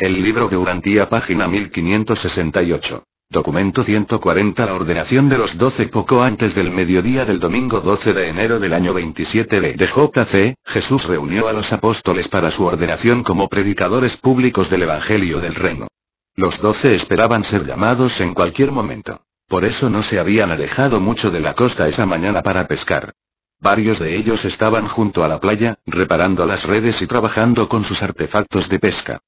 El libro de Urantía, página 1568. Documento 140 La ordenación de los doce poco antes del mediodía del domingo 12 de enero del año 27 de JC, Jesús reunió a los apóstoles para su ordenación como predicadores públicos del Evangelio del Reino. Los doce esperaban ser llamados en cualquier momento. Por eso no se habían alejado mucho de la costa esa mañana para pescar. Varios de ellos estaban junto a la playa, reparando las redes y trabajando con sus artefactos de pesca.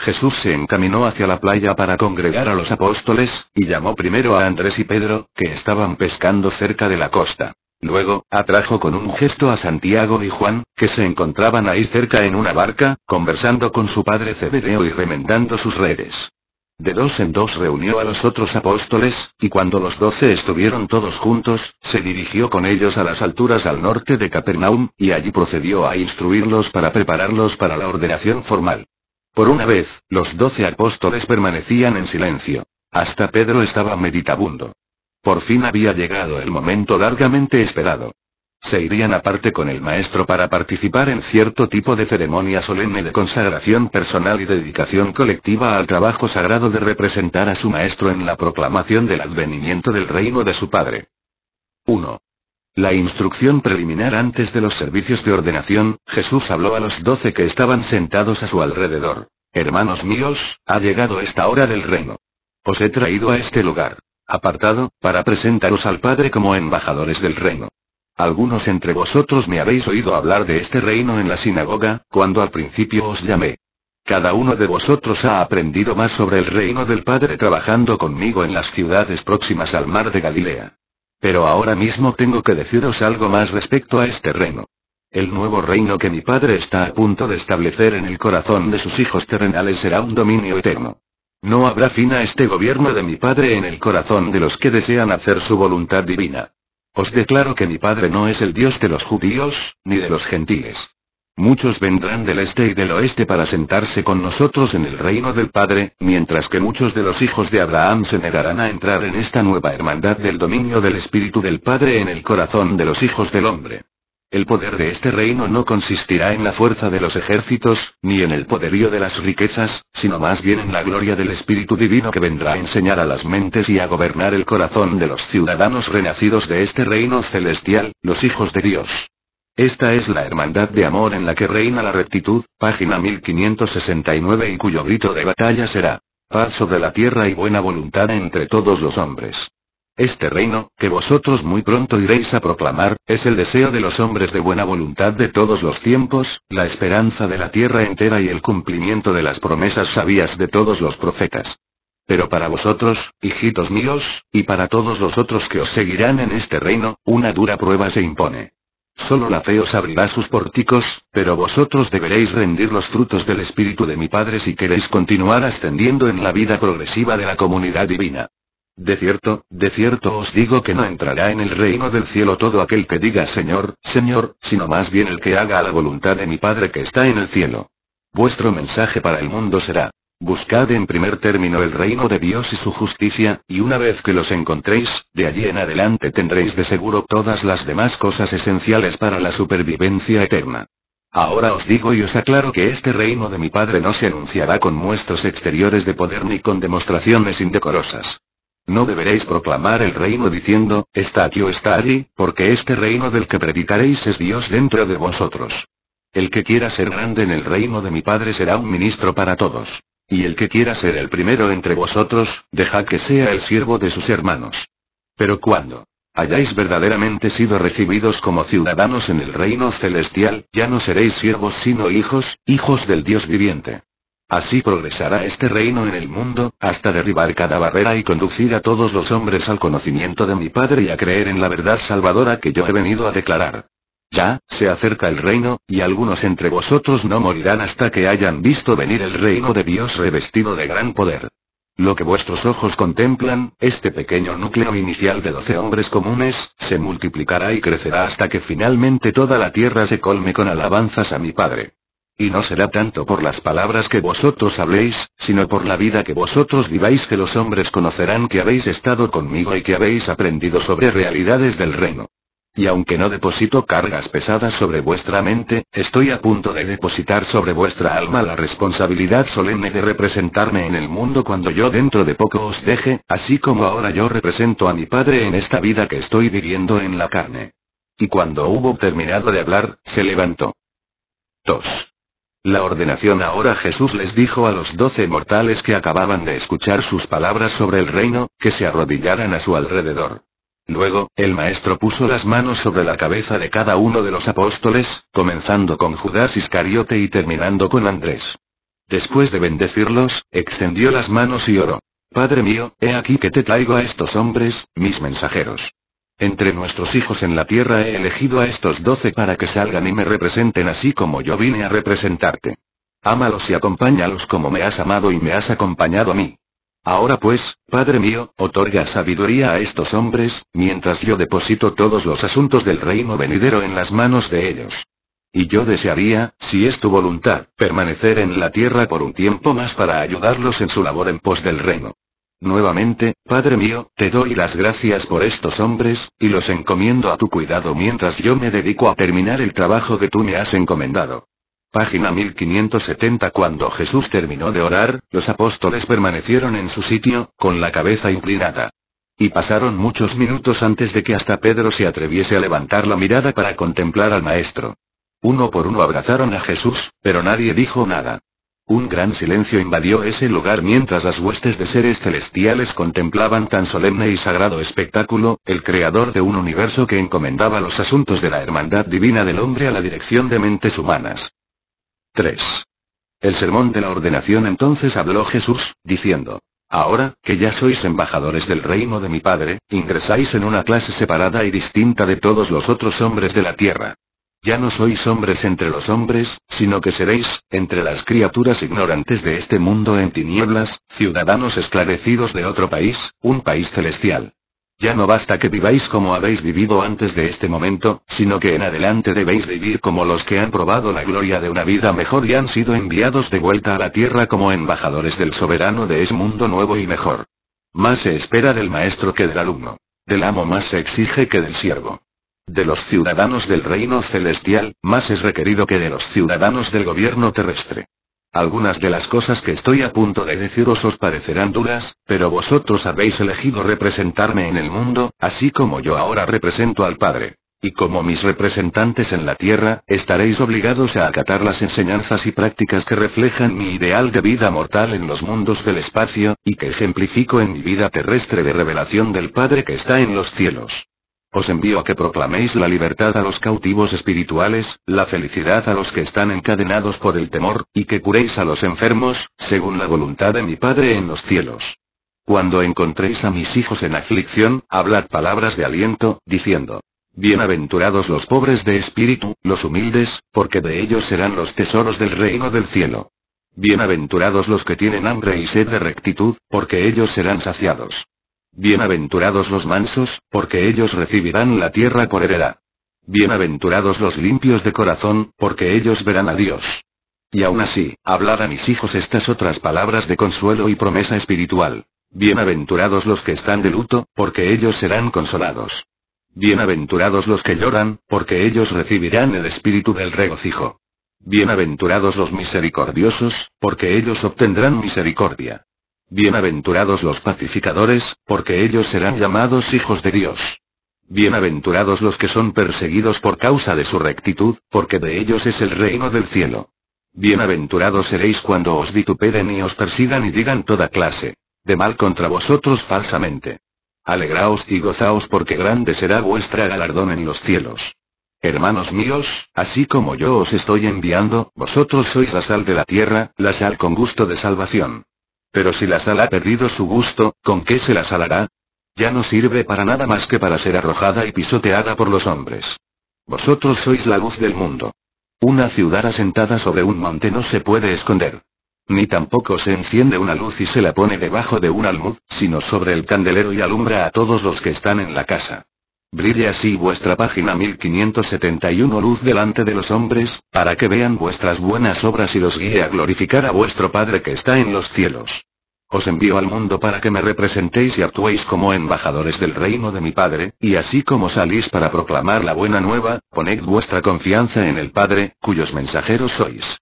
Jesús se encaminó hacia la playa para congregar a los apóstoles, y llamó primero a Andrés y Pedro, que estaban pescando cerca de la costa. Luego, atrajo con un gesto a Santiago y Juan, que se encontraban ahí cerca en una barca, conversando con su padre Cebedeo y remendando sus redes. De dos en dos reunió a los otros apóstoles, y cuando los doce estuvieron todos juntos, se dirigió con ellos a las alturas al norte de Capernaum, y allí procedió a instruirlos para prepararlos para la ordenación formal. Por una vez, los doce apóstoles permanecían en silencio. Hasta Pedro estaba meditabundo. Por fin había llegado el momento largamente esperado. Se irían aparte con el maestro para participar en cierto tipo de ceremonia solemne de consagración personal y dedicación colectiva al trabajo sagrado de representar a su maestro en la proclamación del advenimiento del reino de su Padre. 1. La instrucción preliminar antes de los servicios de ordenación, Jesús habló a los doce que estaban sentados a su alrededor. Hermanos míos, ha llegado esta hora del reino. Os he traído a este lugar, apartado, para presentaros al Padre como embajadores del reino. Algunos entre vosotros me habéis oído hablar de este reino en la sinagoga, cuando al principio os llamé. Cada uno de vosotros ha aprendido más sobre el reino del Padre trabajando conmigo en las ciudades próximas al mar de Galilea. Pero ahora mismo tengo que deciros algo más respecto a este reino. El nuevo reino que mi padre está a punto de establecer en el corazón de sus hijos terrenales será un dominio eterno. No habrá fin a este gobierno de mi padre en el corazón de los que desean hacer su voluntad divina. Os declaro que mi padre no es el Dios de los judíos, ni de los gentiles. Muchos vendrán del este y del oeste para sentarse con nosotros en el reino del Padre, mientras que muchos de los hijos de Abraham se negarán a entrar en esta nueva hermandad del dominio del Espíritu del Padre en el corazón de los hijos del hombre. El poder de este reino no consistirá en la fuerza de los ejércitos, ni en el poderío de las riquezas, sino más bien en la gloria del Espíritu Divino que vendrá a enseñar a las mentes y a gobernar el corazón de los ciudadanos renacidos de este reino celestial, los hijos de Dios. Esta es la hermandad de amor en la que reina la rectitud, página 1569 y cuyo grito de batalla será, paz sobre la tierra y buena voluntad entre todos los hombres. Este reino, que vosotros muy pronto iréis a proclamar, es el deseo de los hombres de buena voluntad de todos los tiempos, la esperanza de la tierra entera y el cumplimiento de las promesas sabias de todos los profetas. Pero para vosotros, hijitos míos, y para todos los otros que os seguirán en este reino, una dura prueba se impone. Solo la fe os abrirá sus pórticos, pero vosotros deberéis rendir los frutos del Espíritu de mi Padre si queréis continuar ascendiendo en la vida progresiva de la comunidad divina. De cierto, de cierto os digo que no entrará en el reino del cielo todo aquel que diga Señor, Señor, sino más bien el que haga la voluntad de mi Padre que está en el cielo. Vuestro mensaje para el mundo será, Buscad en primer término el reino de Dios y su justicia, y una vez que los encontréis, de allí en adelante tendréis de seguro todas las demás cosas esenciales para la supervivencia eterna. Ahora os digo y os aclaro que este reino de mi Padre no se anunciará con muestros exteriores de poder ni con demostraciones indecorosas. No deberéis proclamar el reino diciendo, está aquí o está allí, porque este reino del que predicaréis es Dios dentro de vosotros. El que quiera ser grande en el reino de mi Padre será un ministro para todos. Y el que quiera ser el primero entre vosotros, deja que sea el siervo de sus hermanos. Pero cuando hayáis verdaderamente sido recibidos como ciudadanos en el reino celestial, ya no seréis siervos sino hijos, hijos del Dios viviente. Así progresará este reino en el mundo, hasta derribar cada barrera y conducir a todos los hombres al conocimiento de mi Padre y a creer en la verdad salvadora que yo he venido a declarar. Ya, se acerca el reino, y algunos entre vosotros no morirán hasta que hayan visto venir el reino de Dios revestido de gran poder. Lo que vuestros ojos contemplan, este pequeño núcleo inicial de doce hombres comunes, se multiplicará y crecerá hasta que finalmente toda la tierra se colme con alabanzas a mi Padre. Y no será tanto por las palabras que vosotros habléis, sino por la vida que vosotros viváis que los hombres conocerán que habéis estado conmigo y que habéis aprendido sobre realidades del reino. Y aunque no deposito cargas pesadas sobre vuestra mente, estoy a punto de depositar sobre vuestra alma la responsabilidad solemne de representarme en el mundo cuando yo dentro de poco os deje, así como ahora yo represento a mi Padre en esta vida que estoy viviendo en la carne. Y cuando hubo terminado de hablar, se levantó. 2. La ordenación ahora Jesús les dijo a los doce mortales que acababan de escuchar sus palabras sobre el reino, que se arrodillaran a su alrededor. Luego, el maestro puso las manos sobre la cabeza de cada uno de los apóstoles, comenzando con Judas Iscariote y terminando con Andrés. Después de bendecirlos, extendió las manos y oró. Padre mío, he aquí que te traigo a estos hombres, mis mensajeros. Entre nuestros hijos en la tierra he elegido a estos doce para que salgan y me representen así como yo vine a representarte. Ámalos y acompáñalos como me has amado y me has acompañado a mí. Ahora pues, Padre mío, otorga sabiduría a estos hombres, mientras yo deposito todos los asuntos del reino venidero en las manos de ellos. Y yo desearía, si es tu voluntad, permanecer en la tierra por un tiempo más para ayudarlos en su labor en pos del reino. Nuevamente, Padre mío, te doy las gracias por estos hombres, y los encomiendo a tu cuidado mientras yo me dedico a terminar el trabajo que tú me has encomendado. Página 1570 Cuando Jesús terminó de orar, los apóstoles permanecieron en su sitio, con la cabeza inclinada. Y pasaron muchos minutos antes de que hasta Pedro se atreviese a levantar la mirada para contemplar al Maestro. Uno por uno abrazaron a Jesús, pero nadie dijo nada. Un gran silencio invadió ese lugar mientras las huestes de seres celestiales contemplaban tan solemne y sagrado espectáculo, el creador de un universo que encomendaba los asuntos de la hermandad divina del hombre a la dirección de mentes humanas. 3. El sermón de la ordenación entonces habló Jesús, diciendo, Ahora, que ya sois embajadores del reino de mi Padre, ingresáis en una clase separada y distinta de todos los otros hombres de la tierra. Ya no sois hombres entre los hombres, sino que seréis, entre las criaturas ignorantes de este mundo en tinieblas, ciudadanos esclarecidos de otro país, un país celestial. Ya no basta que viváis como habéis vivido antes de este momento, sino que en adelante debéis vivir como los que han probado la gloria de una vida mejor y han sido enviados de vuelta a la tierra como embajadores del soberano de ese mundo nuevo y mejor. Más se espera del maestro que del alumno. Del amo más se exige que del siervo. De los ciudadanos del reino celestial, más es requerido que de los ciudadanos del gobierno terrestre. Algunas de las cosas que estoy a punto de deciros os parecerán duras, pero vosotros habéis elegido representarme en el mundo, así como yo ahora represento al Padre. Y como mis representantes en la tierra, estaréis obligados a acatar las enseñanzas y prácticas que reflejan mi ideal de vida mortal en los mundos del espacio, y que ejemplifico en mi vida terrestre de revelación del Padre que está en los cielos. Os envío a que proclaméis la libertad a los cautivos espirituales, la felicidad a los que están encadenados por el temor, y que curéis a los enfermos, según la voluntad de mi Padre en los cielos. Cuando encontréis a mis hijos en aflicción, hablad palabras de aliento, diciendo, Bienaventurados los pobres de espíritu, los humildes, porque de ellos serán los tesoros del reino del cielo. Bienaventurados los que tienen hambre y sed de rectitud, porque ellos serán saciados. Bienaventurados los mansos, porque ellos recibirán la tierra por heredad. Bienaventurados los limpios de corazón, porque ellos verán a Dios. Y aún así, hablad a mis hijos estas otras palabras de consuelo y promesa espiritual. Bienaventurados los que están de luto, porque ellos serán consolados. Bienaventurados los que lloran, porque ellos recibirán el espíritu del regocijo. Bienaventurados los misericordiosos, porque ellos obtendrán misericordia. Bienaventurados los pacificadores, porque ellos serán llamados hijos de Dios. Bienaventurados los que son perseguidos por causa de su rectitud, porque de ellos es el reino del cielo. Bienaventurados seréis cuando os vituperen y os persigan y digan toda clase de mal contra vosotros falsamente. Alegraos y gozaos porque grande será vuestra galardón en los cielos. Hermanos míos, así como yo os estoy enviando, vosotros sois la sal de la tierra, la sal con gusto de salvación. Pero si la sal ha perdido su gusto, ¿con qué se la salará? Ya no sirve para nada más que para ser arrojada y pisoteada por los hombres. Vosotros sois la luz del mundo. Una ciudad asentada sobre un monte no se puede esconder. Ni tampoco se enciende una luz y se la pone debajo de un almud, sino sobre el candelero y alumbra a todos los que están en la casa. Brille así vuestra página 1571 luz delante de los hombres, para que vean vuestras buenas obras y los guíe a glorificar a vuestro Padre que está en los cielos. Os envío al mundo para que me representéis y actuéis como embajadores del reino de mi Padre, y así como salís para proclamar la buena nueva, poned vuestra confianza en el Padre, cuyos mensajeros sois.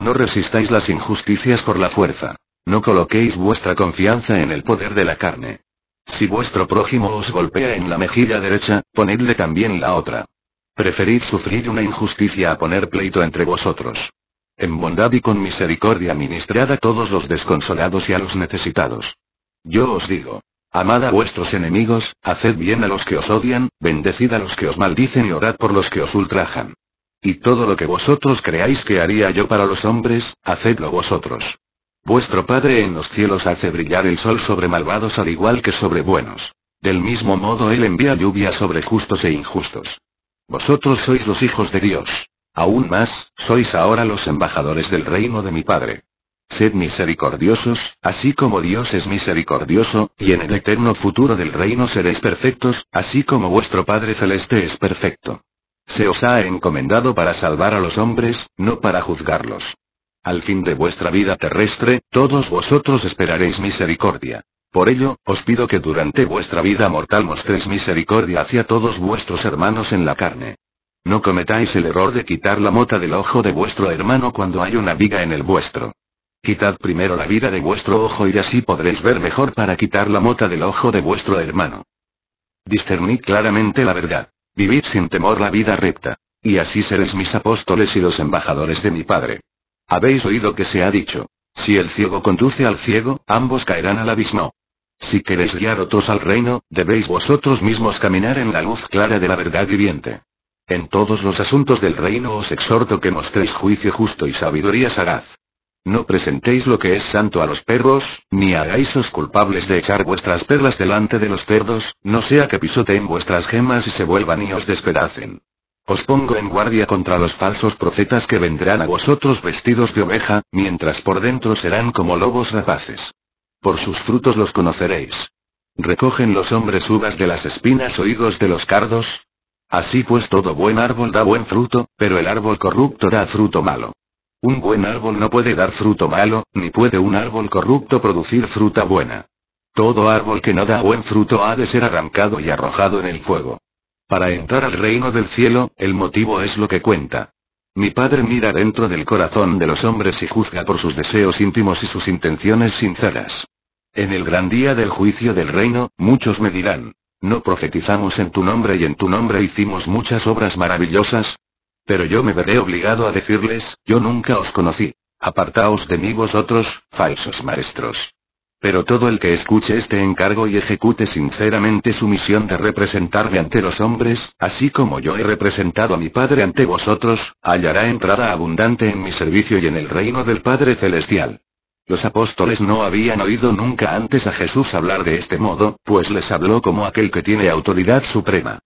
No resistáis las injusticias por la fuerza. No coloquéis vuestra confianza en el poder de la carne. Si vuestro prójimo os golpea en la mejilla derecha, ponedle también la otra. Preferid sufrir una injusticia a poner pleito entre vosotros. En bondad y con misericordia ministrad a todos los desconsolados y a los necesitados. Yo os digo, amad a vuestros enemigos, haced bien a los que os odian, bendecid a los que os maldicen y orad por los que os ultrajan. Y todo lo que vosotros creáis que haría yo para los hombres, hacedlo vosotros. Vuestro Padre en los cielos hace brillar el sol sobre malvados al igual que sobre buenos. Del mismo modo Él envía lluvia sobre justos e injustos. Vosotros sois los hijos de Dios. Aún más, sois ahora los embajadores del reino de mi Padre. Sed misericordiosos, así como Dios es misericordioso, y en el eterno futuro del reino seréis perfectos, así como vuestro Padre Celeste es perfecto. Se os ha encomendado para salvar a los hombres, no para juzgarlos. Al fin de vuestra vida terrestre, todos vosotros esperaréis misericordia. Por ello, os pido que durante vuestra vida mortal mostréis misericordia hacia todos vuestros hermanos en la carne. No cometáis el error de quitar la mota del ojo de vuestro hermano cuando hay una viga en el vuestro. Quitad primero la viga de vuestro ojo y así podréis ver mejor para quitar la mota del ojo de vuestro hermano. Discernid claramente la verdad. Vivid sin temor la vida recta. Y así seréis mis apóstoles y los embajadores de mi Padre. Habéis oído que se ha dicho. Si el ciego conduce al ciego, ambos caerán al abismo. Si queréis guiar otros al reino, debéis vosotros mismos caminar en la luz clara de la verdad viviente. En todos los asuntos del reino os exhorto que mostréis juicio justo y sabiduría sagaz. No presentéis lo que es santo a los perros, ni hagáis culpables de echar vuestras perlas delante de los cerdos, no sea que pisoteen vuestras gemas y se vuelvan y os despedacen. Os pongo en guardia contra los falsos profetas que vendrán a vosotros vestidos de oveja, mientras por dentro serán como lobos rapaces. Por sus frutos los conoceréis. ¿Recogen los hombres uvas de las espinas o higos de los cardos? Así pues todo buen árbol da buen fruto, pero el árbol corrupto da fruto malo. Un buen árbol no puede dar fruto malo, ni puede un árbol corrupto producir fruta buena. Todo árbol que no da buen fruto ha de ser arrancado y arrojado en el fuego. Para entrar al reino del cielo, el motivo es lo que cuenta. Mi Padre mira dentro del corazón de los hombres y juzga por sus deseos íntimos y sus intenciones sinceras. En el gran día del juicio del reino, muchos me dirán, ¿No profetizamos en tu nombre y en tu nombre hicimos muchas obras maravillosas? Pero yo me veré obligado a decirles, yo nunca os conocí. Apartaos de mí vosotros, falsos maestros. Pero todo el que escuche este encargo y ejecute sinceramente su misión de representarme ante los hombres, así como yo he representado a mi Padre ante vosotros, hallará entrada abundante en mi servicio y en el reino del Padre Celestial. Los apóstoles no habían oído nunca antes a Jesús hablar de este modo, pues les habló como aquel que tiene autoridad suprema.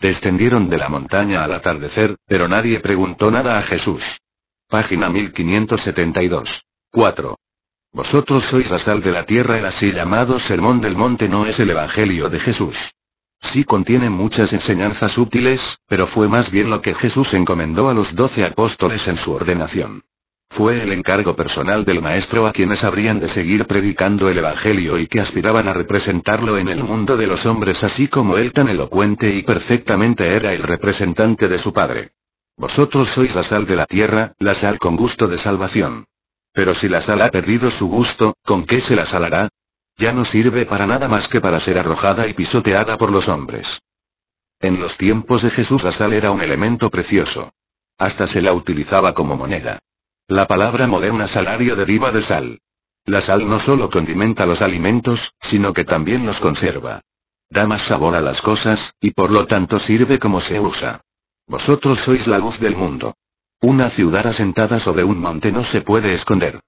Descendieron de la montaña al atardecer, pero nadie preguntó nada a Jesús. Página 1572. 4. Vosotros sois la sal de la tierra. El así llamado Sermón del Monte no es el Evangelio de Jesús. Sí contiene muchas enseñanzas útiles, pero fue más bien lo que Jesús encomendó a los doce apóstoles en su ordenación. Fue el encargo personal del Maestro a quienes habrían de seguir predicando el Evangelio y que aspiraban a representarlo en el mundo de los hombres así como él tan elocuente y perfectamente era el representante de su Padre. Vosotros sois la sal de la tierra, la sal con gusto de salvación. Pero si la sal ha perdido su gusto, ¿con qué se la salará? Ya no sirve para nada más que para ser arrojada y pisoteada por los hombres. En los tiempos de Jesús la sal era un elemento precioso. Hasta se la utilizaba como moneda. La palabra moderna salario deriva de sal. La sal no solo condimenta los alimentos, sino que también los conserva. Da más sabor a las cosas, y por lo tanto sirve como se usa. Vosotros sois la luz del mundo. Una ciudad asentada sobre un monte no se puede esconder.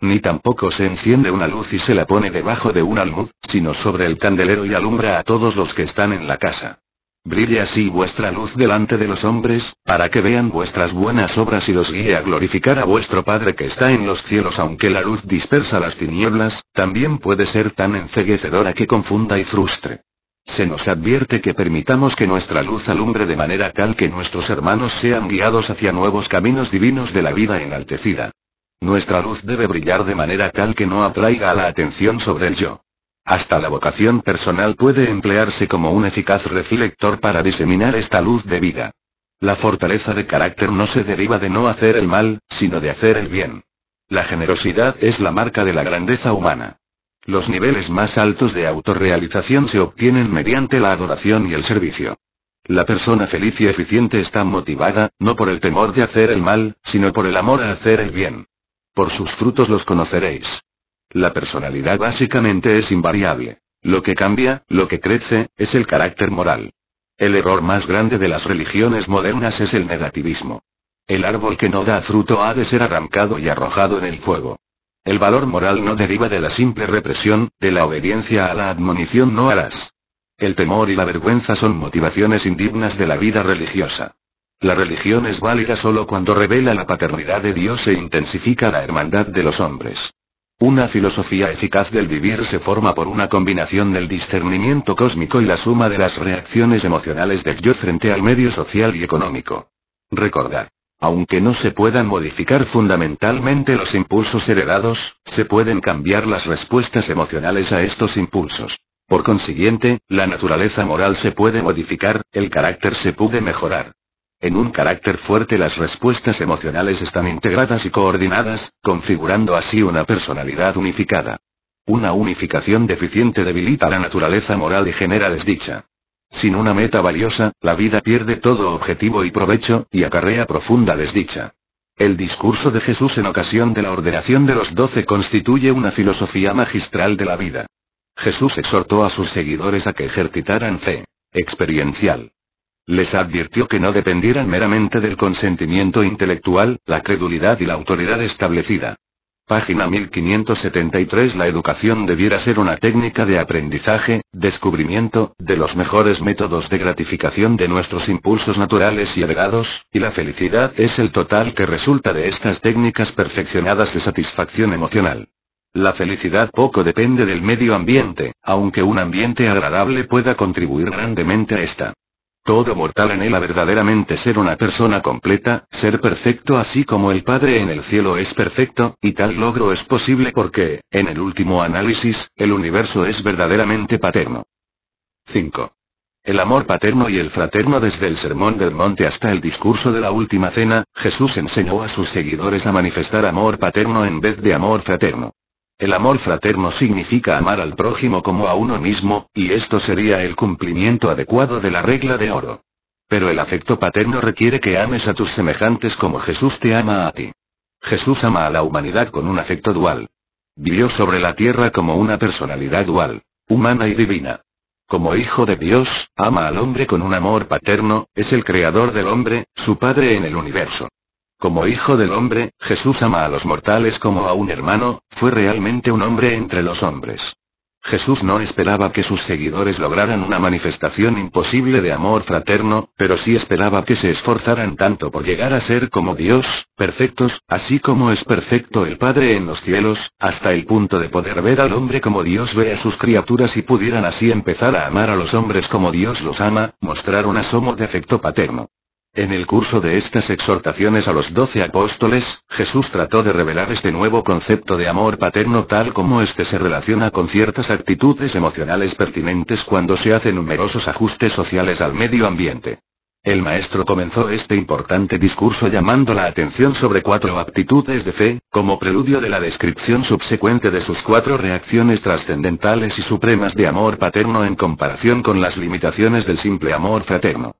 Ni tampoco se enciende una luz y se la pone debajo de un almud, sino sobre el candelero y alumbra a todos los que están en la casa. Brille así vuestra luz delante de los hombres, para que vean vuestras buenas obras y los guíe a glorificar a vuestro Padre que está en los cielos. Aunque la luz dispersa las tinieblas, también puede ser tan enceguecedora que confunda y frustre. Se nos advierte que permitamos que nuestra luz alumbre de manera tal que nuestros hermanos sean guiados hacia nuevos caminos divinos de la vida enaltecida. Nuestra luz debe brillar de manera tal que no atraiga la atención sobre el yo. Hasta la vocación personal puede emplearse como un eficaz reflector para diseminar esta luz de vida. La fortaleza de carácter no se deriva de no hacer el mal, sino de hacer el bien. La generosidad es la marca de la grandeza humana. Los niveles más altos de autorrealización se obtienen mediante la adoración y el servicio. La persona feliz y eficiente está motivada, no por el temor de hacer el mal, sino por el amor a hacer el bien. Por sus frutos los conoceréis. La personalidad básicamente es invariable. Lo que cambia, lo que crece, es el carácter moral. El error más grande de las religiones modernas es el negativismo. El árbol que no da fruto ha de ser arrancado y arrojado en el fuego. El valor moral no deriva de la simple represión, de la obediencia a la admonición no harás. El temor y la vergüenza son motivaciones indignas de la vida religiosa. La religión es válida solo cuando revela la paternidad de Dios e intensifica la hermandad de los hombres. Una filosofía eficaz del vivir se forma por una combinación del discernimiento cósmico y la suma de las reacciones emocionales del yo frente al medio social y económico. Recordad. Aunque no se puedan modificar fundamentalmente los impulsos heredados, se pueden cambiar las respuestas emocionales a estos impulsos. Por consiguiente, la naturaleza moral se puede modificar, el carácter se puede mejorar. En un carácter fuerte las respuestas emocionales están integradas y coordinadas, configurando así una personalidad unificada. Una unificación deficiente debilita la naturaleza moral y genera desdicha. Sin una meta valiosa, la vida pierde todo objetivo y provecho, y acarrea profunda desdicha. El discurso de Jesús en ocasión de la ordenación de los doce constituye una filosofía magistral de la vida. Jesús exhortó a sus seguidores a que ejercitaran fe experiencial. Les advirtió que no dependieran meramente del consentimiento intelectual, la credulidad y la autoridad establecida. Página 1573 La educación debiera ser una técnica de aprendizaje, descubrimiento, de los mejores métodos de gratificación de nuestros impulsos naturales y heredados, y la felicidad es el total que resulta de estas técnicas perfeccionadas de satisfacción emocional. La felicidad poco depende del medio ambiente, aunque un ambiente agradable pueda contribuir grandemente a esta. Todo mortal anhela verdaderamente ser una persona completa, ser perfecto así como el Padre en el cielo es perfecto, y tal logro es posible porque, en el último análisis, el universo es verdaderamente paterno. 5. El amor paterno y el fraterno desde el Sermón del Monte hasta el discurso de la Última Cena, Jesús enseñó a sus seguidores a manifestar amor paterno en vez de amor fraterno. El amor fraterno significa amar al prójimo como a uno mismo, y esto sería el cumplimiento adecuado de la regla de oro. Pero el afecto paterno requiere que ames a tus semejantes como Jesús te ama a ti. Jesús ama a la humanidad con un afecto dual. Vivió sobre la tierra como una personalidad dual, humana y divina. Como hijo de Dios, ama al hombre con un amor paterno, es el creador del hombre, su padre en el universo. Como hijo del hombre, Jesús ama a los mortales como a un hermano, fue realmente un hombre entre los hombres. Jesús no esperaba que sus seguidores lograran una manifestación imposible de amor fraterno, pero sí esperaba que se esforzaran tanto por llegar a ser como Dios, perfectos, así como es perfecto el Padre en los cielos, hasta el punto de poder ver al hombre como Dios ve a sus criaturas y pudieran así empezar a amar a los hombres como Dios los ama, mostrar un asomo de afecto paterno. En el curso de estas exhortaciones a los doce apóstoles, Jesús trató de revelar este nuevo concepto de amor paterno tal como éste se relaciona con ciertas actitudes emocionales pertinentes cuando se hacen numerosos ajustes sociales al medio ambiente. El maestro comenzó este importante discurso llamando la atención sobre cuatro aptitudes de fe, como preludio de la descripción subsecuente de sus cuatro reacciones trascendentales y supremas de amor paterno en comparación con las limitaciones del simple amor fraterno.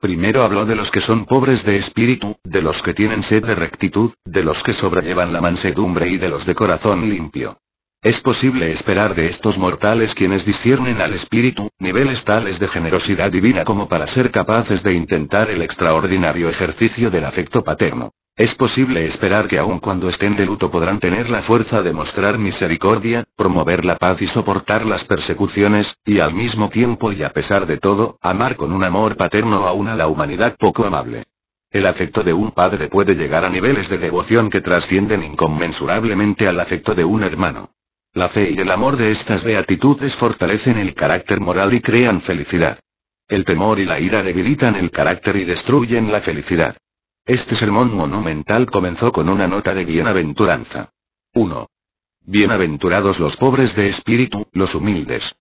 Primero habló de los que son pobres de espíritu, de los que tienen sed de rectitud, de los que sobrellevan la mansedumbre y de los de corazón limpio. Es posible esperar de estos mortales quienes disciernen al espíritu, niveles tales de generosidad divina como para ser capaces de intentar el extraordinario ejercicio del afecto paterno. Es posible esperar que aun cuando estén de luto podrán tener la fuerza de mostrar misericordia, promover la paz y soportar las persecuciones, y al mismo tiempo y a pesar de todo, amar con un amor paterno aún a la humanidad poco amable. El afecto de un padre puede llegar a niveles de devoción que trascienden inconmensurablemente al afecto de un hermano. La fe y el amor de estas beatitudes fortalecen el carácter moral y crean felicidad. El temor y la ira debilitan el carácter y destruyen la felicidad. Este sermón monumental comenzó con una nota de bienaventuranza. 1. Bienaventurados los pobres de espíritu, los humildes.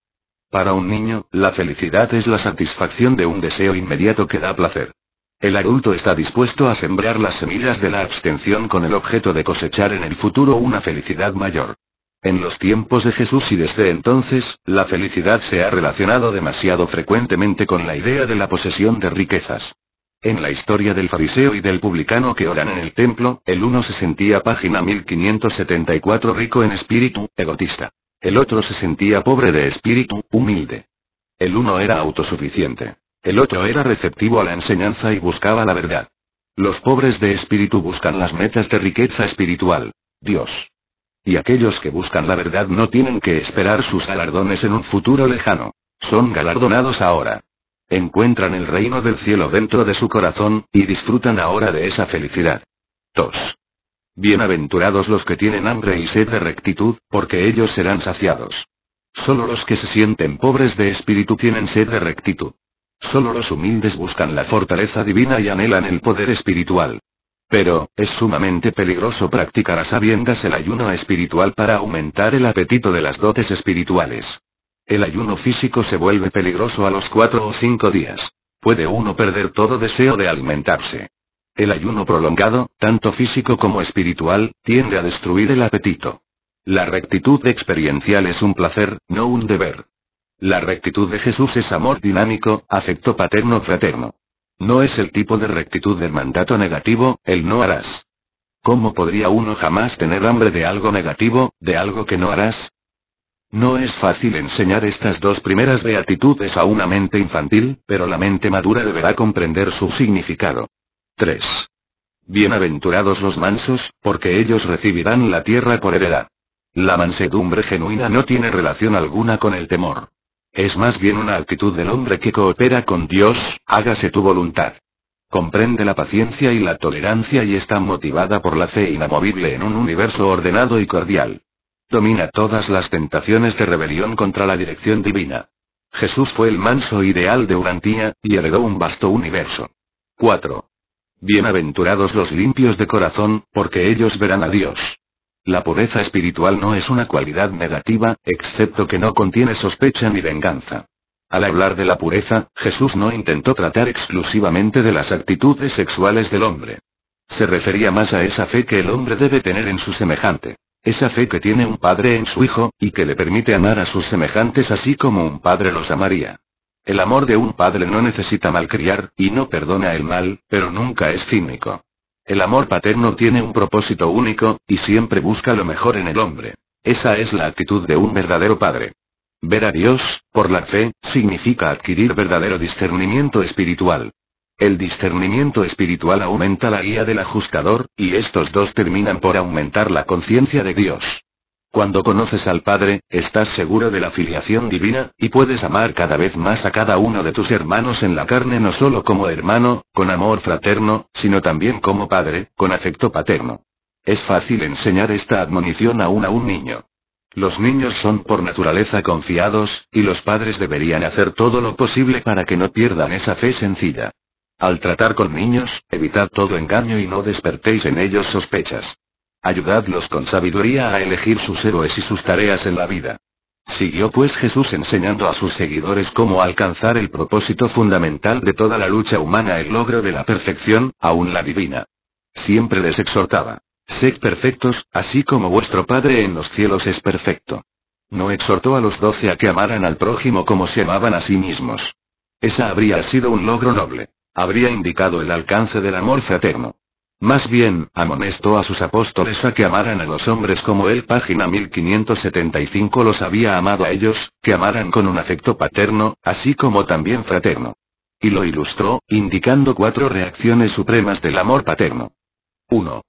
Para un niño, la felicidad es la satisfacción de un deseo inmediato que da placer. El adulto está dispuesto a sembrar las semillas de la abstención con el objeto de cosechar en el futuro una felicidad mayor. En los tiempos de Jesús y desde entonces, la felicidad se ha relacionado demasiado frecuentemente con la idea de la posesión de riquezas. En la historia del fariseo y del publicano que oran en el templo, el uno se sentía página 1574 rico en espíritu, egotista. El otro se sentía pobre de espíritu, humilde. El uno era autosuficiente. El otro era receptivo a la enseñanza y buscaba la verdad. Los pobres de espíritu buscan las metas de riqueza espiritual. Dios. Y aquellos que buscan la verdad no tienen que esperar sus galardones en un futuro lejano. Son galardonados ahora. Encuentran el reino del cielo dentro de su corazón, y disfrutan ahora de esa felicidad. 2. Bienaventurados los que tienen hambre y sed de rectitud, porque ellos serán saciados. Solo los que se sienten pobres de espíritu tienen sed de rectitud. Solo los humildes buscan la fortaleza divina y anhelan el poder espiritual. Pero, es sumamente peligroso practicar a sabiendas el ayuno espiritual para aumentar el apetito de las dotes espirituales. El ayuno físico se vuelve peligroso a los cuatro o cinco días. Puede uno perder todo deseo de alimentarse. El ayuno prolongado, tanto físico como espiritual, tiende a destruir el apetito. La rectitud experiencial es un placer, no un deber. La rectitud de Jesús es amor dinámico, afecto paterno-fraterno. No es el tipo de rectitud del mandato negativo, el no harás. ¿Cómo podría uno jamás tener hambre de algo negativo, de algo que no harás? No es fácil enseñar estas dos primeras beatitudes a una mente infantil, pero la mente madura deberá comprender su significado. 3. Bienaventurados los mansos, porque ellos recibirán la tierra por heredad. La mansedumbre genuina no tiene relación alguna con el temor. Es más bien una actitud del hombre que coopera con Dios, hágase tu voluntad. Comprende la paciencia y la tolerancia y está motivada por la fe inamovible en un universo ordenado y cordial. Domina todas las tentaciones de rebelión contra la dirección divina. Jesús fue el manso ideal de Urantía, y heredó un vasto universo. 4. Bienaventurados los limpios de corazón, porque ellos verán a Dios. La pureza espiritual no es una cualidad negativa, excepto que no contiene sospecha ni venganza. Al hablar de la pureza, Jesús no intentó tratar exclusivamente de las actitudes sexuales del hombre. Se refería más a esa fe que el hombre debe tener en su semejante. Esa fe que tiene un padre en su hijo, y que le permite amar a sus semejantes así como un padre los amaría. El amor de un padre no necesita malcriar, y no perdona el mal, pero nunca es cínico. El amor paterno tiene un propósito único, y siempre busca lo mejor en el hombre. Esa es la actitud de un verdadero padre. Ver a Dios, por la fe, significa adquirir verdadero discernimiento espiritual. El discernimiento espiritual aumenta la guía del ajustador, y estos dos terminan por aumentar la conciencia de Dios. Cuando conoces al Padre, estás seguro de la filiación divina, y puedes amar cada vez más a cada uno de tus hermanos en la carne no solo como hermano, con amor fraterno, sino también como padre, con afecto paterno. Es fácil enseñar esta admonición aún a un niño. Los niños son por naturaleza confiados, y los padres deberían hacer todo lo posible para que no pierdan esa fe sencilla. Al tratar con niños, evitad todo engaño y no despertéis en ellos sospechas. Ayudadlos con sabiduría a elegir sus héroes y sus tareas en la vida. Siguió pues Jesús enseñando a sus seguidores cómo alcanzar el propósito fundamental de toda la lucha humana, el logro de la perfección, aún la divina. Siempre les exhortaba. Sed perfectos, así como vuestro Padre en los cielos es perfecto. No exhortó a los doce a que amaran al prójimo como se amaban a sí mismos. Esa habría sido un logro noble habría indicado el alcance del amor fraterno. Más bien, amonestó a sus apóstoles a que amaran a los hombres como él, página 1575 los había amado a ellos, que amaran con un afecto paterno, así como también fraterno. Y lo ilustró, indicando cuatro reacciones supremas del amor paterno. 1.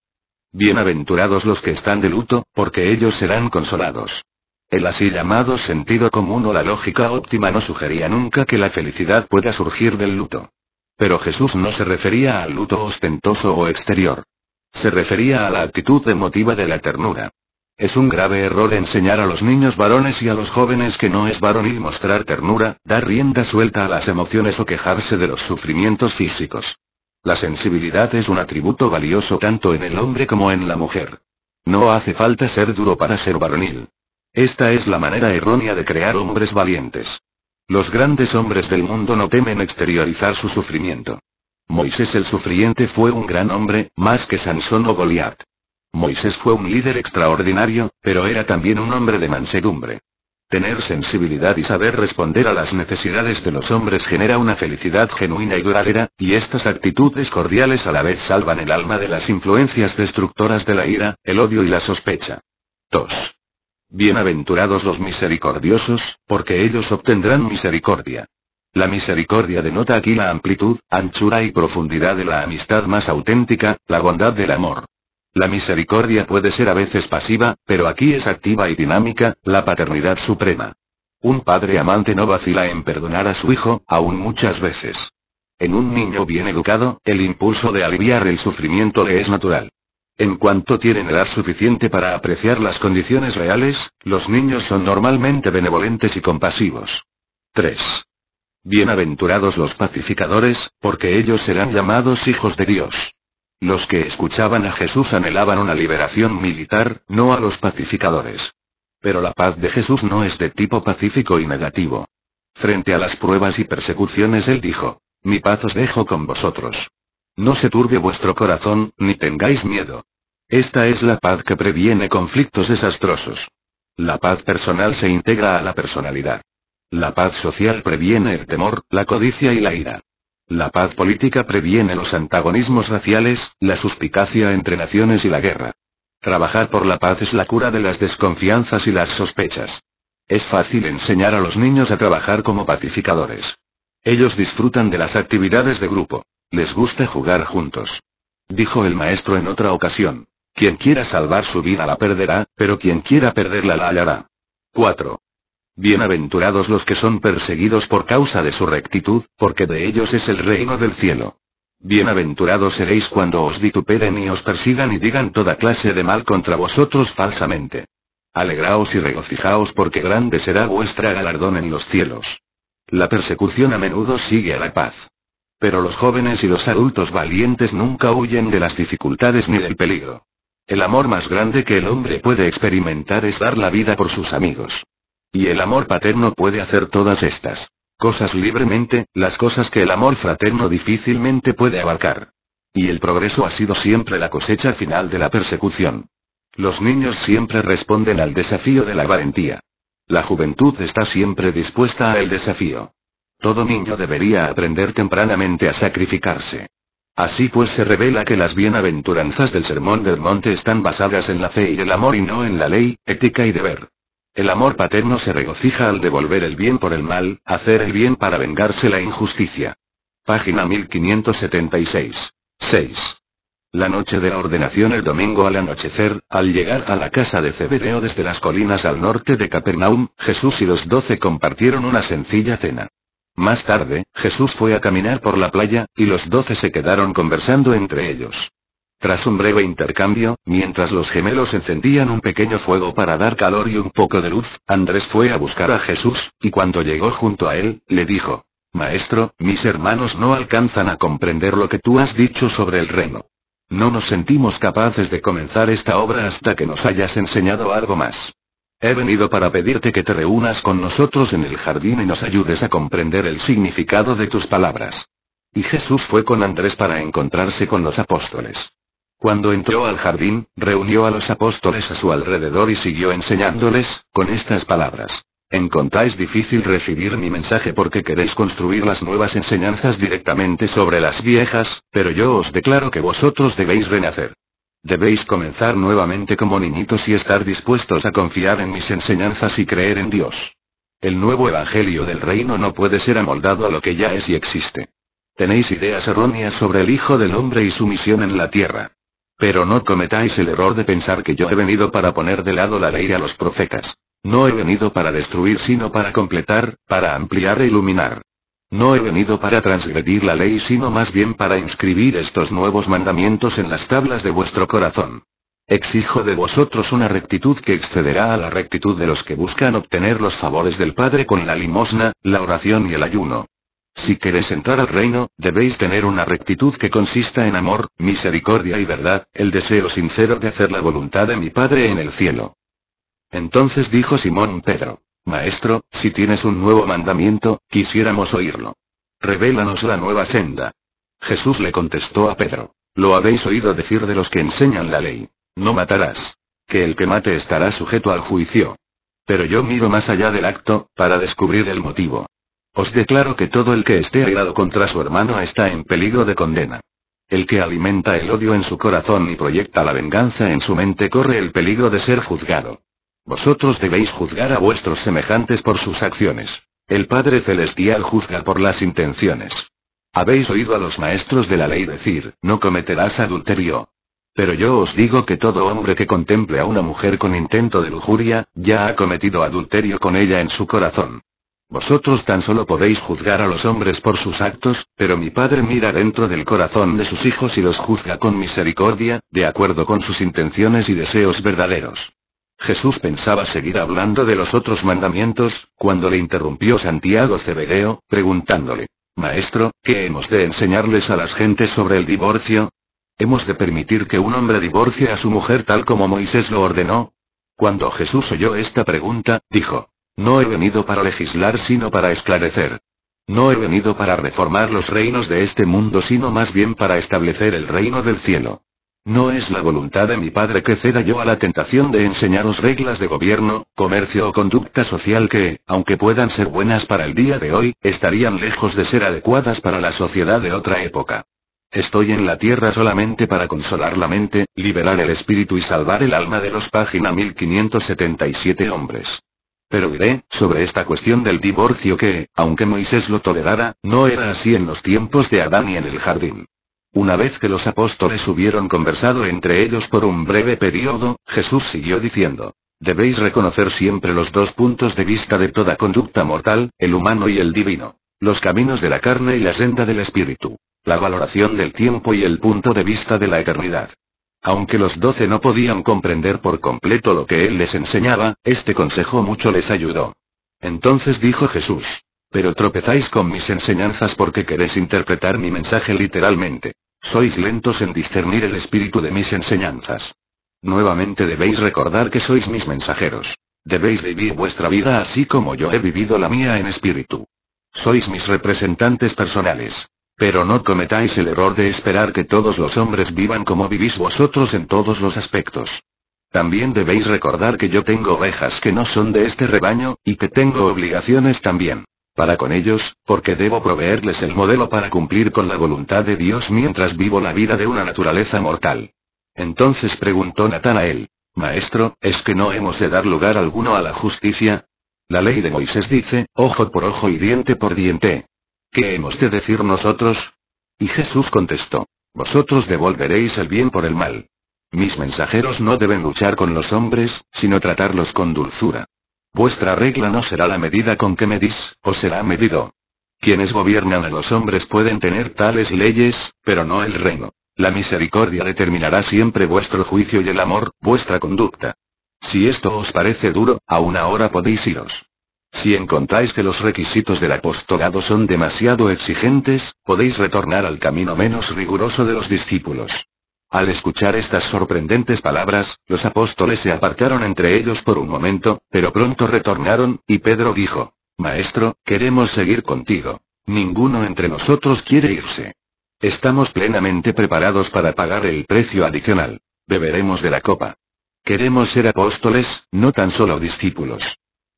Bienaventurados los que están de luto, porque ellos serán consolados. El así llamado sentido común o la lógica óptima no sugería nunca que la felicidad pueda surgir del luto. Pero Jesús no se refería al luto ostentoso o exterior. Se refería a la actitud emotiva de la ternura. Es un grave error enseñar a los niños varones y a los jóvenes que no es varonil mostrar ternura, dar rienda suelta a las emociones o quejarse de los sufrimientos físicos. La sensibilidad es un atributo valioso tanto en el hombre como en la mujer. No hace falta ser duro para ser varonil. Esta es la manera errónea de crear hombres valientes. Los grandes hombres del mundo no temen exteriorizar su sufrimiento. Moisés el sufriente fue un gran hombre, más que Sansón o Goliat. Moisés fue un líder extraordinario, pero era también un hombre de mansedumbre. Tener sensibilidad y saber responder a las necesidades de los hombres genera una felicidad genuina y duradera, y estas actitudes cordiales a la vez salvan el alma de las influencias destructoras de la ira, el odio y la sospecha. 2. Bienaventurados los misericordiosos, porque ellos obtendrán misericordia. La misericordia denota aquí la amplitud, anchura y profundidad de la amistad más auténtica, la bondad del amor. La misericordia puede ser a veces pasiva, pero aquí es activa y dinámica, la paternidad suprema. Un padre amante no vacila en perdonar a su hijo, aún muchas veces. En un niño bien educado, el impulso de aliviar el sufrimiento le es natural. En cuanto tienen edad suficiente para apreciar las condiciones reales, los niños son normalmente benevolentes y compasivos. 3. Bienaventurados los pacificadores, porque ellos serán llamados hijos de Dios. Los que escuchaban a Jesús anhelaban una liberación militar, no a los pacificadores. Pero la paz de Jesús no es de tipo pacífico y negativo. Frente a las pruebas y persecuciones él dijo, mi paz os dejo con vosotros. No se turbe vuestro corazón, ni tengáis miedo. Esta es la paz que previene conflictos desastrosos. La paz personal se integra a la personalidad. La paz social previene el temor, la codicia y la ira. La paz política previene los antagonismos raciales, la suspicacia entre naciones y la guerra. Trabajar por la paz es la cura de las desconfianzas y las sospechas. Es fácil enseñar a los niños a trabajar como pacificadores. Ellos disfrutan de las actividades de grupo. Les gusta jugar juntos. Dijo el maestro en otra ocasión. Quien quiera salvar su vida la perderá, pero quien quiera perderla la hallará. 4. Bienaventurados los que son perseguidos por causa de su rectitud, porque de ellos es el reino del cielo. Bienaventurados seréis cuando os vituperen y os persigan y digan toda clase de mal contra vosotros falsamente. Alegraos y regocijaos porque grande será vuestra galardón en los cielos. La persecución a menudo sigue a la paz. Pero los jóvenes y los adultos valientes nunca huyen de las dificultades ni del peligro. El amor más grande que el hombre puede experimentar es dar la vida por sus amigos. Y el amor paterno puede hacer todas estas cosas libremente, las cosas que el amor fraterno difícilmente puede abarcar. Y el progreso ha sido siempre la cosecha final de la persecución. Los niños siempre responden al desafío de la valentía. La juventud está siempre dispuesta a el desafío. Todo niño debería aprender tempranamente a sacrificarse. Así pues se revela que las bienaventuranzas del Sermón del Monte están basadas en la fe y el amor y no en la ley, ética y deber. El amor paterno se regocija al devolver el bien por el mal, hacer el bien para vengarse la injusticia. Página 1576. 6. La noche de la ordenación el domingo al anochecer, al llegar a la casa de Zebedeo desde las colinas al norte de Capernaum, Jesús y los doce compartieron una sencilla cena. Más tarde, Jesús fue a caminar por la playa, y los doce se quedaron conversando entre ellos. Tras un breve intercambio, mientras los gemelos encendían un pequeño fuego para dar calor y un poco de luz, Andrés fue a buscar a Jesús, y cuando llegó junto a él, le dijo, Maestro, mis hermanos no alcanzan a comprender lo que tú has dicho sobre el reino. No nos sentimos capaces de comenzar esta obra hasta que nos hayas enseñado algo más. He venido para pedirte que te reúnas con nosotros en el jardín y nos ayudes a comprender el significado de tus palabras. Y Jesús fue con Andrés para encontrarse con los apóstoles. Cuando entró al jardín, reunió a los apóstoles a su alrededor y siguió enseñándoles, con estas palabras. Encontráis difícil recibir mi mensaje porque queréis construir las nuevas enseñanzas directamente sobre las viejas, pero yo os declaro que vosotros debéis renacer. Debéis comenzar nuevamente como niñitos y estar dispuestos a confiar en mis enseñanzas y creer en Dios. El nuevo Evangelio del Reino no puede ser amoldado a lo que ya es y existe. Tenéis ideas erróneas sobre el Hijo del Hombre y su misión en la tierra. Pero no cometáis el error de pensar que yo he venido para poner de lado la ley a los profetas. No he venido para destruir sino para completar, para ampliar e iluminar. No he venido para transgredir la ley sino más bien para inscribir estos nuevos mandamientos en las tablas de vuestro corazón. Exijo de vosotros una rectitud que excederá a la rectitud de los que buscan obtener los favores del Padre con la limosna, la oración y el ayuno. Si queréis entrar al reino, debéis tener una rectitud que consista en amor, misericordia y verdad, el deseo sincero de hacer la voluntad de mi Padre en el cielo. Entonces dijo Simón Pedro, Maestro, si tienes un nuevo mandamiento, quisiéramos oírlo. Revélanos la nueva senda. Jesús le contestó a Pedro, Lo habéis oído decir de los que enseñan la ley. No matarás. Que el que mate estará sujeto al juicio. Pero yo miro más allá del acto, para descubrir el motivo. Os declaro que todo el que esté airado contra su hermano está en peligro de condena. El que alimenta el odio en su corazón y proyecta la venganza en su mente corre el peligro de ser juzgado. Vosotros debéis juzgar a vuestros semejantes por sus acciones. El Padre Celestial juzga por las intenciones. Habéis oído a los maestros de la ley decir, no cometerás adulterio. Pero yo os digo que todo hombre que contemple a una mujer con intento de lujuria, ya ha cometido adulterio con ella en su corazón. Vosotros tan solo podéis juzgar a los hombres por sus actos, pero mi Padre mira dentro del corazón de sus hijos y los juzga con misericordia, de acuerdo con sus intenciones y deseos verdaderos. Jesús pensaba seguir hablando de los otros mandamientos, cuando le interrumpió Santiago Cebedeo, preguntándole, Maestro, ¿qué hemos de enseñarles a las gentes sobre el divorcio? ¿Hemos de permitir que un hombre divorcie a su mujer tal como Moisés lo ordenó? Cuando Jesús oyó esta pregunta, dijo, no he venido para legislar sino para esclarecer. No he venido para reformar los reinos de este mundo sino más bien para establecer el reino del cielo. No es la voluntad de mi Padre que ceda yo a la tentación de enseñaros reglas de gobierno, comercio o conducta social que, aunque puedan ser buenas para el día de hoy, estarían lejos de ser adecuadas para la sociedad de otra época. Estoy en la tierra solamente para consolar la mente, liberar el espíritu y salvar el alma de los página 1577 hombres. Pero diré, sobre esta cuestión del divorcio que, aunque Moisés lo tolerara, no era así en los tiempos de Adán y en el jardín. Una vez que los apóstoles hubieron conversado entre ellos por un breve periodo, Jesús siguió diciendo, Debéis reconocer siempre los dos puntos de vista de toda conducta mortal, el humano y el divino. Los caminos de la carne y la senda del espíritu. La valoración del tiempo y el punto de vista de la eternidad. Aunque los doce no podían comprender por completo lo que él les enseñaba, este consejo mucho les ayudó. Entonces dijo Jesús. Pero tropezáis con mis enseñanzas porque queréis interpretar mi mensaje literalmente. Sois lentos en discernir el espíritu de mis enseñanzas. Nuevamente debéis recordar que sois mis mensajeros. Debéis vivir vuestra vida así como yo he vivido la mía en espíritu. Sois mis representantes personales. Pero no cometáis el error de esperar que todos los hombres vivan como vivís vosotros en todos los aspectos. También debéis recordar que yo tengo ovejas que no son de este rebaño, y que tengo obligaciones también. Para con ellos, porque debo proveerles el modelo para cumplir con la voluntad de Dios mientras vivo la vida de una naturaleza mortal. Entonces preguntó Natanael, Maestro, ¿es que no hemos de dar lugar alguno a la justicia? La ley de Moisés dice, ojo por ojo y diente por diente. ¿Qué hemos de decir nosotros? Y Jesús contestó, Vosotros devolveréis el bien por el mal. Mis mensajeros no deben luchar con los hombres, sino tratarlos con dulzura. Vuestra regla no será la medida con que medís, o será medido. Quienes gobiernan a los hombres pueden tener tales leyes, pero no el reino. La misericordia determinará siempre vuestro juicio y el amor, vuestra conducta. Si esto os parece duro, aún ahora podéis iros. Si encontráis que los requisitos del apostolado son demasiado exigentes, podéis retornar al camino menos riguroso de los discípulos. Al escuchar estas sorprendentes palabras, los apóstoles se apartaron entre ellos por un momento, pero pronto retornaron, y Pedro dijo, Maestro, queremos seguir contigo. Ninguno entre nosotros quiere irse. Estamos plenamente preparados para pagar el precio adicional. Beberemos de la copa. Queremos ser apóstoles, no tan solo discípulos.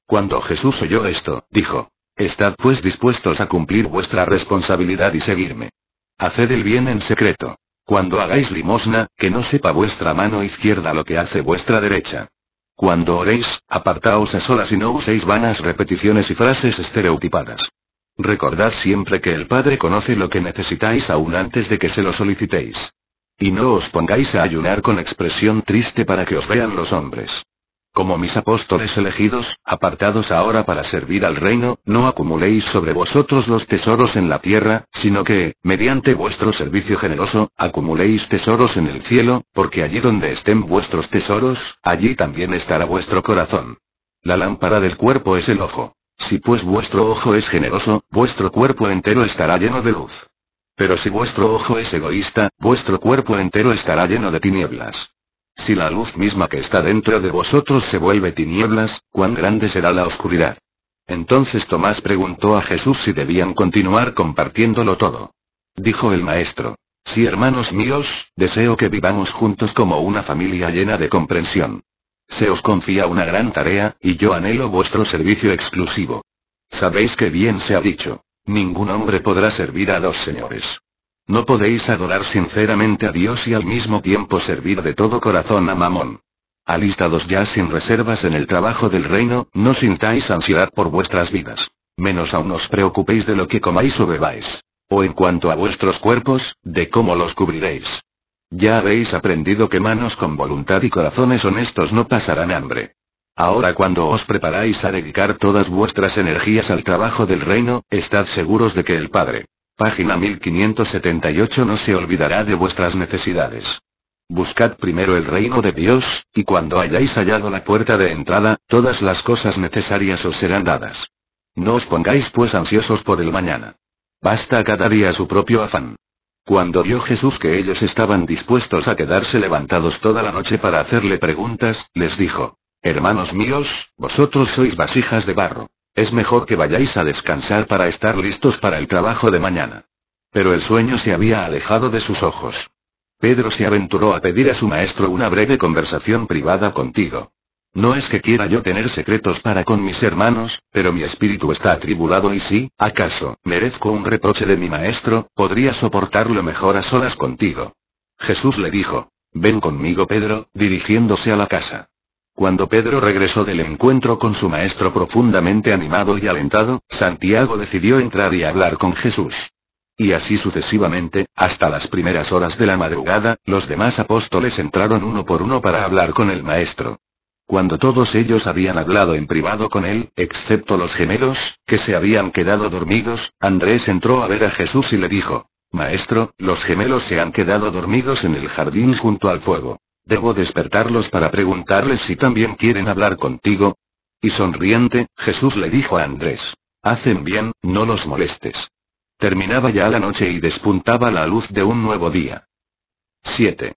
Cuando Jesús oyó esto, dijo, Estad pues dispuestos a cumplir vuestra responsabilidad y seguirme. Haced el bien en secreto. Cuando hagáis limosna, que no sepa vuestra mano izquierda lo que hace vuestra derecha. Cuando oréis, apartaos a solas y no uséis vanas repeticiones y frases estereotipadas. Recordad siempre que el Padre conoce lo que necesitáis aún antes de que se lo solicitéis. Y no os pongáis a ayunar con expresión triste para que os vean los hombres. Como mis apóstoles elegidos, apartados ahora para servir al reino, no acumuléis sobre vosotros los tesoros en la tierra, sino que, mediante vuestro servicio generoso, acumuléis tesoros en el cielo, porque allí donde estén vuestros tesoros, allí también estará vuestro corazón. La lámpara del cuerpo es el ojo. Si pues vuestro ojo es generoso, vuestro cuerpo entero estará lleno de luz. Pero si vuestro ojo es egoísta, vuestro cuerpo entero estará lleno de tinieblas. Si la luz misma que está dentro de vosotros se vuelve tinieblas, ¿cuán grande será la oscuridad? Entonces Tomás preguntó a Jesús si debían continuar compartiéndolo todo. Dijo el maestro. Sí, hermanos míos, deseo que vivamos juntos como una familia llena de comprensión. Se os confía una gran tarea, y yo anhelo vuestro servicio exclusivo. Sabéis que bien se ha dicho. Ningún hombre podrá servir a dos señores. No podéis adorar sinceramente a Dios y al mismo tiempo servir de todo corazón a Mamón. Alistados ya sin reservas en el trabajo del reino, no sintáis ansiedad por vuestras vidas. Menos aún os preocupéis de lo que comáis o bebáis. O en cuanto a vuestros cuerpos, de cómo los cubriréis. Ya habéis aprendido que manos con voluntad y corazones honestos no pasarán hambre. Ahora cuando os preparáis a dedicar todas vuestras energías al trabajo del reino, estad seguros de que el Padre. Página 1578 no se olvidará de vuestras necesidades. Buscad primero el reino de Dios, y cuando hayáis hallado la puerta de entrada, todas las cosas necesarias os serán dadas. No os pongáis pues ansiosos por el mañana. Basta cada día su propio afán. Cuando vio Jesús que ellos estaban dispuestos a quedarse levantados toda la noche para hacerle preguntas, les dijo, Hermanos míos, vosotros sois vasijas de barro. Es mejor que vayáis a descansar para estar listos para el trabajo de mañana. Pero el sueño se había alejado de sus ojos. Pedro se aventuró a pedir a su maestro una breve conversación privada contigo. No es que quiera yo tener secretos para con mis hermanos, pero mi espíritu está atribulado y si, acaso, merezco un reproche de mi maestro, podría soportarlo mejor a solas contigo. Jesús le dijo, ven conmigo Pedro, dirigiéndose a la casa. Cuando Pedro regresó del encuentro con su maestro profundamente animado y alentado, Santiago decidió entrar y hablar con Jesús. Y así sucesivamente, hasta las primeras horas de la madrugada, los demás apóstoles entraron uno por uno para hablar con el maestro. Cuando todos ellos habían hablado en privado con él, excepto los gemelos, que se habían quedado dormidos, Andrés entró a ver a Jesús y le dijo, Maestro, los gemelos se han quedado dormidos en el jardín junto al fuego. ¿Debo despertarlos para preguntarles si también quieren hablar contigo? Y sonriente, Jesús le dijo a Andrés, Hacen bien, no los molestes. Terminaba ya la noche y despuntaba la luz de un nuevo día. 7.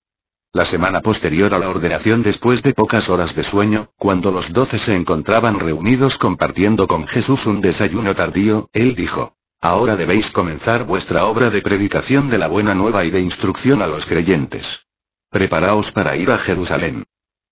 La semana posterior a la ordenación después de pocas horas de sueño, cuando los doce se encontraban reunidos compartiendo con Jesús un desayuno tardío, él dijo, Ahora debéis comenzar vuestra obra de predicación de la buena nueva y de instrucción a los creyentes. Preparaos para ir a Jerusalén.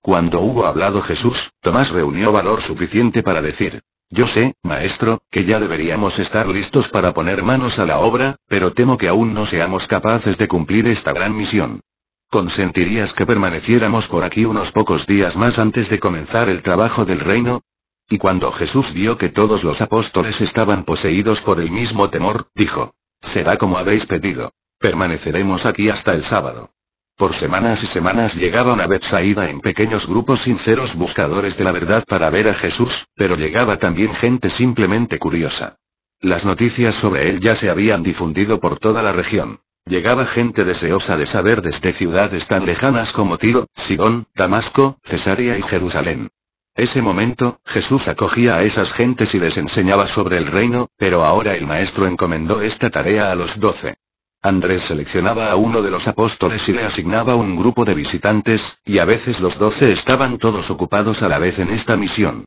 Cuando hubo hablado Jesús, Tomás reunió valor suficiente para decir, yo sé, maestro, que ya deberíamos estar listos para poner manos a la obra, pero temo que aún no seamos capaces de cumplir esta gran misión. ¿Consentirías que permaneciéramos por aquí unos pocos días más antes de comenzar el trabajo del reino? Y cuando Jesús vio que todos los apóstoles estaban poseídos por el mismo temor, dijo, Será como habéis pedido. Permaneceremos aquí hasta el sábado. Por semanas y semanas llegaban a Bethsaida en pequeños grupos sinceros buscadores de la verdad para ver a Jesús, pero llegaba también gente simplemente curiosa. Las noticias sobre él ya se habían difundido por toda la región. Llegaba gente deseosa de saber desde ciudades tan lejanas como Tiro, Sidón, Damasco, Cesarea y Jerusalén. Ese momento, Jesús acogía a esas gentes y les enseñaba sobre el reino, pero ahora el Maestro encomendó esta tarea a los doce. Andrés seleccionaba a uno de los apóstoles y le asignaba un grupo de visitantes, y a veces los doce estaban todos ocupados a la vez en esta misión.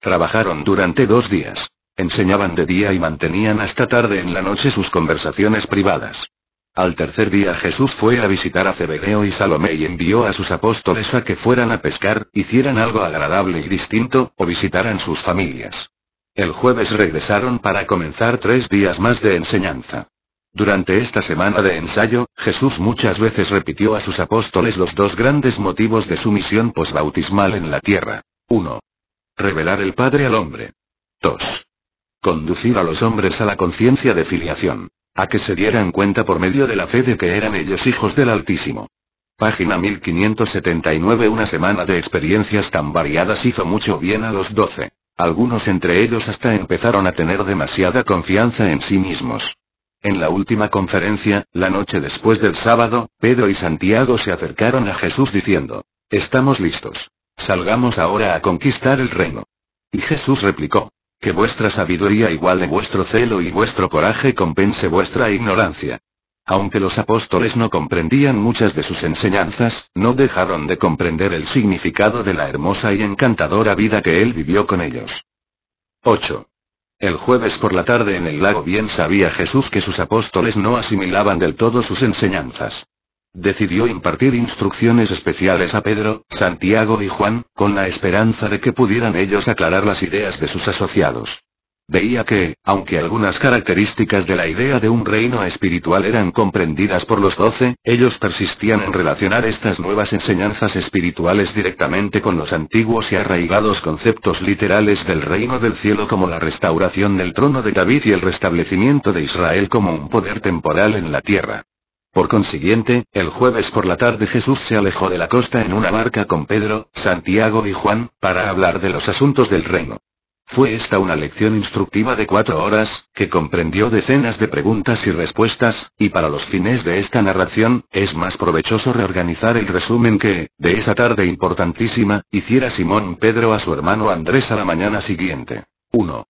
Trabajaron durante dos días. Enseñaban de día y mantenían hasta tarde en la noche sus conversaciones privadas. Al tercer día Jesús fue a visitar a Zebedeo y Salomé y envió a sus apóstoles a que fueran a pescar, hicieran algo agradable y distinto, o visitaran sus familias. El jueves regresaron para comenzar tres días más de enseñanza. Durante esta semana de ensayo, Jesús muchas veces repitió a sus apóstoles los dos grandes motivos de su misión posbautismal en la tierra. 1. Revelar el Padre al hombre. 2. Conducir a los hombres a la conciencia de filiación. A que se dieran cuenta por medio de la fe de que eran ellos hijos del Altísimo. Página 1579 Una semana de experiencias tan variadas hizo mucho bien a los doce. Algunos entre ellos hasta empezaron a tener demasiada confianza en sí mismos. En la última conferencia, la noche después del sábado, Pedro y Santiago se acercaron a Jesús diciendo, Estamos listos. Salgamos ahora a conquistar el reino. Y Jesús replicó, Que vuestra sabiduría iguale vuestro celo y vuestro coraje compense vuestra ignorancia. Aunque los apóstoles no comprendían muchas de sus enseñanzas, no dejaron de comprender el significado de la hermosa y encantadora vida que él vivió con ellos. 8. El jueves por la tarde en el lago bien sabía Jesús que sus apóstoles no asimilaban del todo sus enseñanzas. Decidió impartir instrucciones especiales a Pedro, Santiago y Juan, con la esperanza de que pudieran ellos aclarar las ideas de sus asociados. Veía que, aunque algunas características de la idea de un reino espiritual eran comprendidas por los doce, ellos persistían en relacionar estas nuevas enseñanzas espirituales directamente con los antiguos y arraigados conceptos literales del reino del cielo como la restauración del trono de David y el restablecimiento de Israel como un poder temporal en la tierra. Por consiguiente, el jueves por la tarde Jesús se alejó de la costa en una barca con Pedro, Santiago y Juan, para hablar de los asuntos del reino. Fue esta una lección instructiva de cuatro horas, que comprendió decenas de preguntas y respuestas, y para los fines de esta narración, es más provechoso reorganizar el resumen que, de esa tarde importantísima, hiciera Simón Pedro a su hermano Andrés a la mañana siguiente. 1.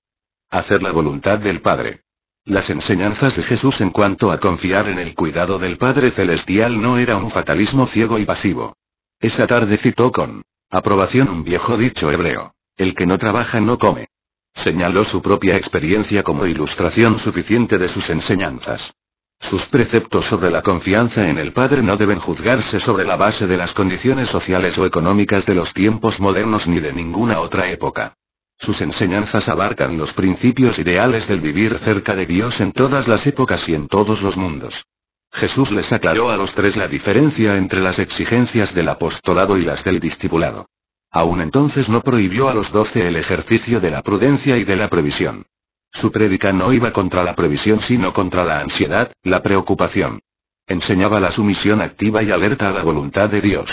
Hacer la voluntad del Padre. Las enseñanzas de Jesús en cuanto a confiar en el cuidado del Padre Celestial no era un fatalismo ciego y pasivo. Esa tarde citó con aprobación un viejo dicho hebreo. El que no trabaja no come. Señaló su propia experiencia como ilustración suficiente de sus enseñanzas. Sus preceptos sobre la confianza en el Padre no deben juzgarse sobre la base de las condiciones sociales o económicas de los tiempos modernos ni de ninguna otra época. Sus enseñanzas abarcan los principios ideales del vivir cerca de Dios en todas las épocas y en todos los mundos. Jesús les aclaró a los tres la diferencia entre las exigencias del apostolado y las del discipulado. Aún entonces no prohibió a los doce el ejercicio de la prudencia y de la previsión. Su prédica no iba contra la previsión sino contra la ansiedad, la preocupación. Enseñaba la sumisión activa y alerta a la voluntad de Dios.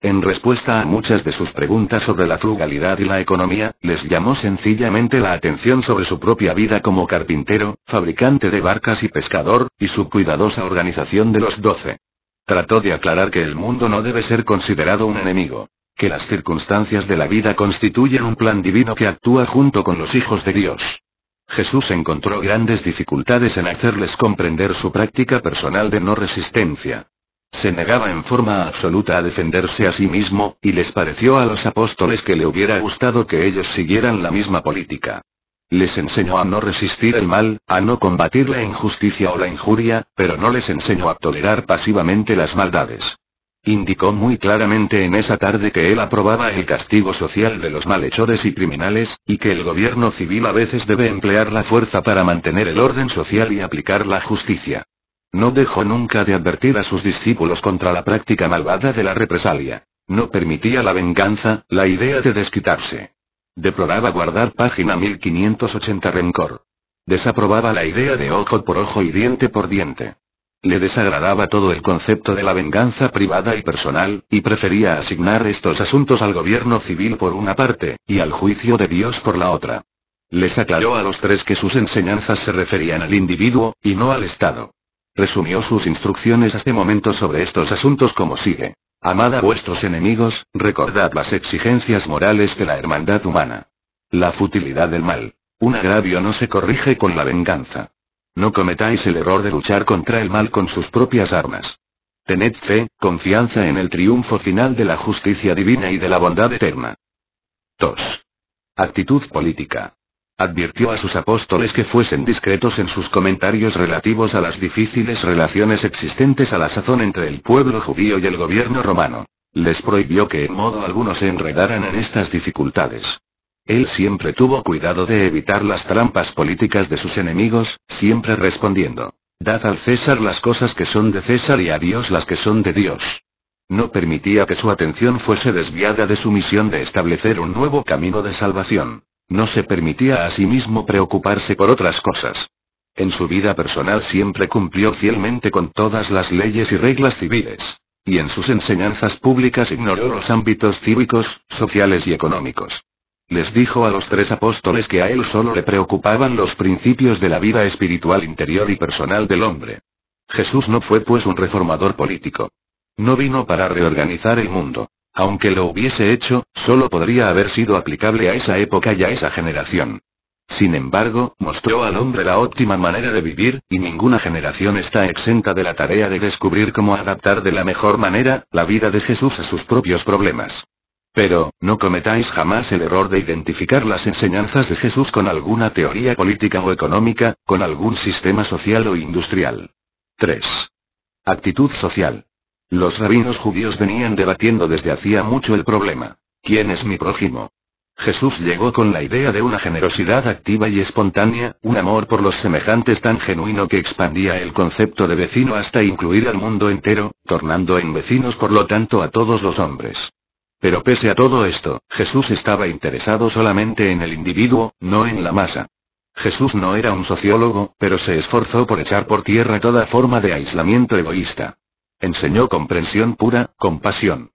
En respuesta a muchas de sus preguntas sobre la frugalidad y la economía, les llamó sencillamente la atención sobre su propia vida como carpintero, fabricante de barcas y pescador, y su cuidadosa organización de los doce. Trató de aclarar que el mundo no debe ser considerado un enemigo que las circunstancias de la vida constituyen un plan divino que actúa junto con los hijos de Dios. Jesús encontró grandes dificultades en hacerles comprender su práctica personal de no resistencia. Se negaba en forma absoluta a defenderse a sí mismo, y les pareció a los apóstoles que le hubiera gustado que ellos siguieran la misma política. Les enseñó a no resistir el mal, a no combatir la injusticia o la injuria, pero no les enseñó a tolerar pasivamente las maldades. Indicó muy claramente en esa tarde que él aprobaba el castigo social de los malhechores y criminales, y que el gobierno civil a veces debe emplear la fuerza para mantener el orden social y aplicar la justicia. No dejó nunca de advertir a sus discípulos contra la práctica malvada de la represalia. No permitía la venganza, la idea de desquitarse. Deploraba guardar página 1580 rencor. Desaprobaba la idea de ojo por ojo y diente por diente. Le desagradaba todo el concepto de la venganza privada y personal, y prefería asignar estos asuntos al gobierno civil por una parte, y al juicio de Dios por la otra. Les aclaró a los tres que sus enseñanzas se referían al individuo, y no al Estado. Resumió sus instrucciones hasta este momento sobre estos asuntos como sigue. Amad a vuestros enemigos, recordad las exigencias morales de la hermandad humana. La futilidad del mal. Un agravio no se corrige con la venganza. No cometáis el error de luchar contra el mal con sus propias armas. Tened fe, confianza en el triunfo final de la justicia divina y de la bondad eterna. 2. Actitud política. Advirtió a sus apóstoles que fuesen discretos en sus comentarios relativos a las difíciles relaciones existentes a la sazón entre el pueblo judío y el gobierno romano. Les prohibió que en modo alguno se enredaran en estas dificultades. Él siempre tuvo cuidado de evitar las trampas políticas de sus enemigos, siempre respondiendo, Dad al César las cosas que son de César y a Dios las que son de Dios. No permitía que su atención fuese desviada de su misión de establecer un nuevo camino de salvación. No se permitía a sí mismo preocuparse por otras cosas. En su vida personal siempre cumplió fielmente con todas las leyes y reglas civiles. Y en sus enseñanzas públicas ignoró los ámbitos cívicos, sociales y económicos. Les dijo a los tres apóstoles que a él solo le preocupaban los principios de la vida espiritual interior y personal del hombre. Jesús no fue pues un reformador político. No vino para reorganizar el mundo. Aunque lo hubiese hecho, solo podría haber sido aplicable a esa época y a esa generación. Sin embargo, mostró al hombre la óptima manera de vivir, y ninguna generación está exenta de la tarea de descubrir cómo adaptar de la mejor manera la vida de Jesús a sus propios problemas. Pero, no cometáis jamás el error de identificar las enseñanzas de Jesús con alguna teoría política o económica, con algún sistema social o industrial. 3. Actitud social. Los rabinos judíos venían debatiendo desde hacía mucho el problema. ¿Quién es mi prójimo? Jesús llegó con la idea de una generosidad activa y espontánea, un amor por los semejantes tan genuino que expandía el concepto de vecino hasta incluir al mundo entero, tornando en vecinos por lo tanto a todos los hombres. Pero pese a todo esto, Jesús estaba interesado solamente en el individuo, no en la masa. Jesús no era un sociólogo, pero se esforzó por echar por tierra toda forma de aislamiento egoísta. Enseñó comprensión pura, compasión.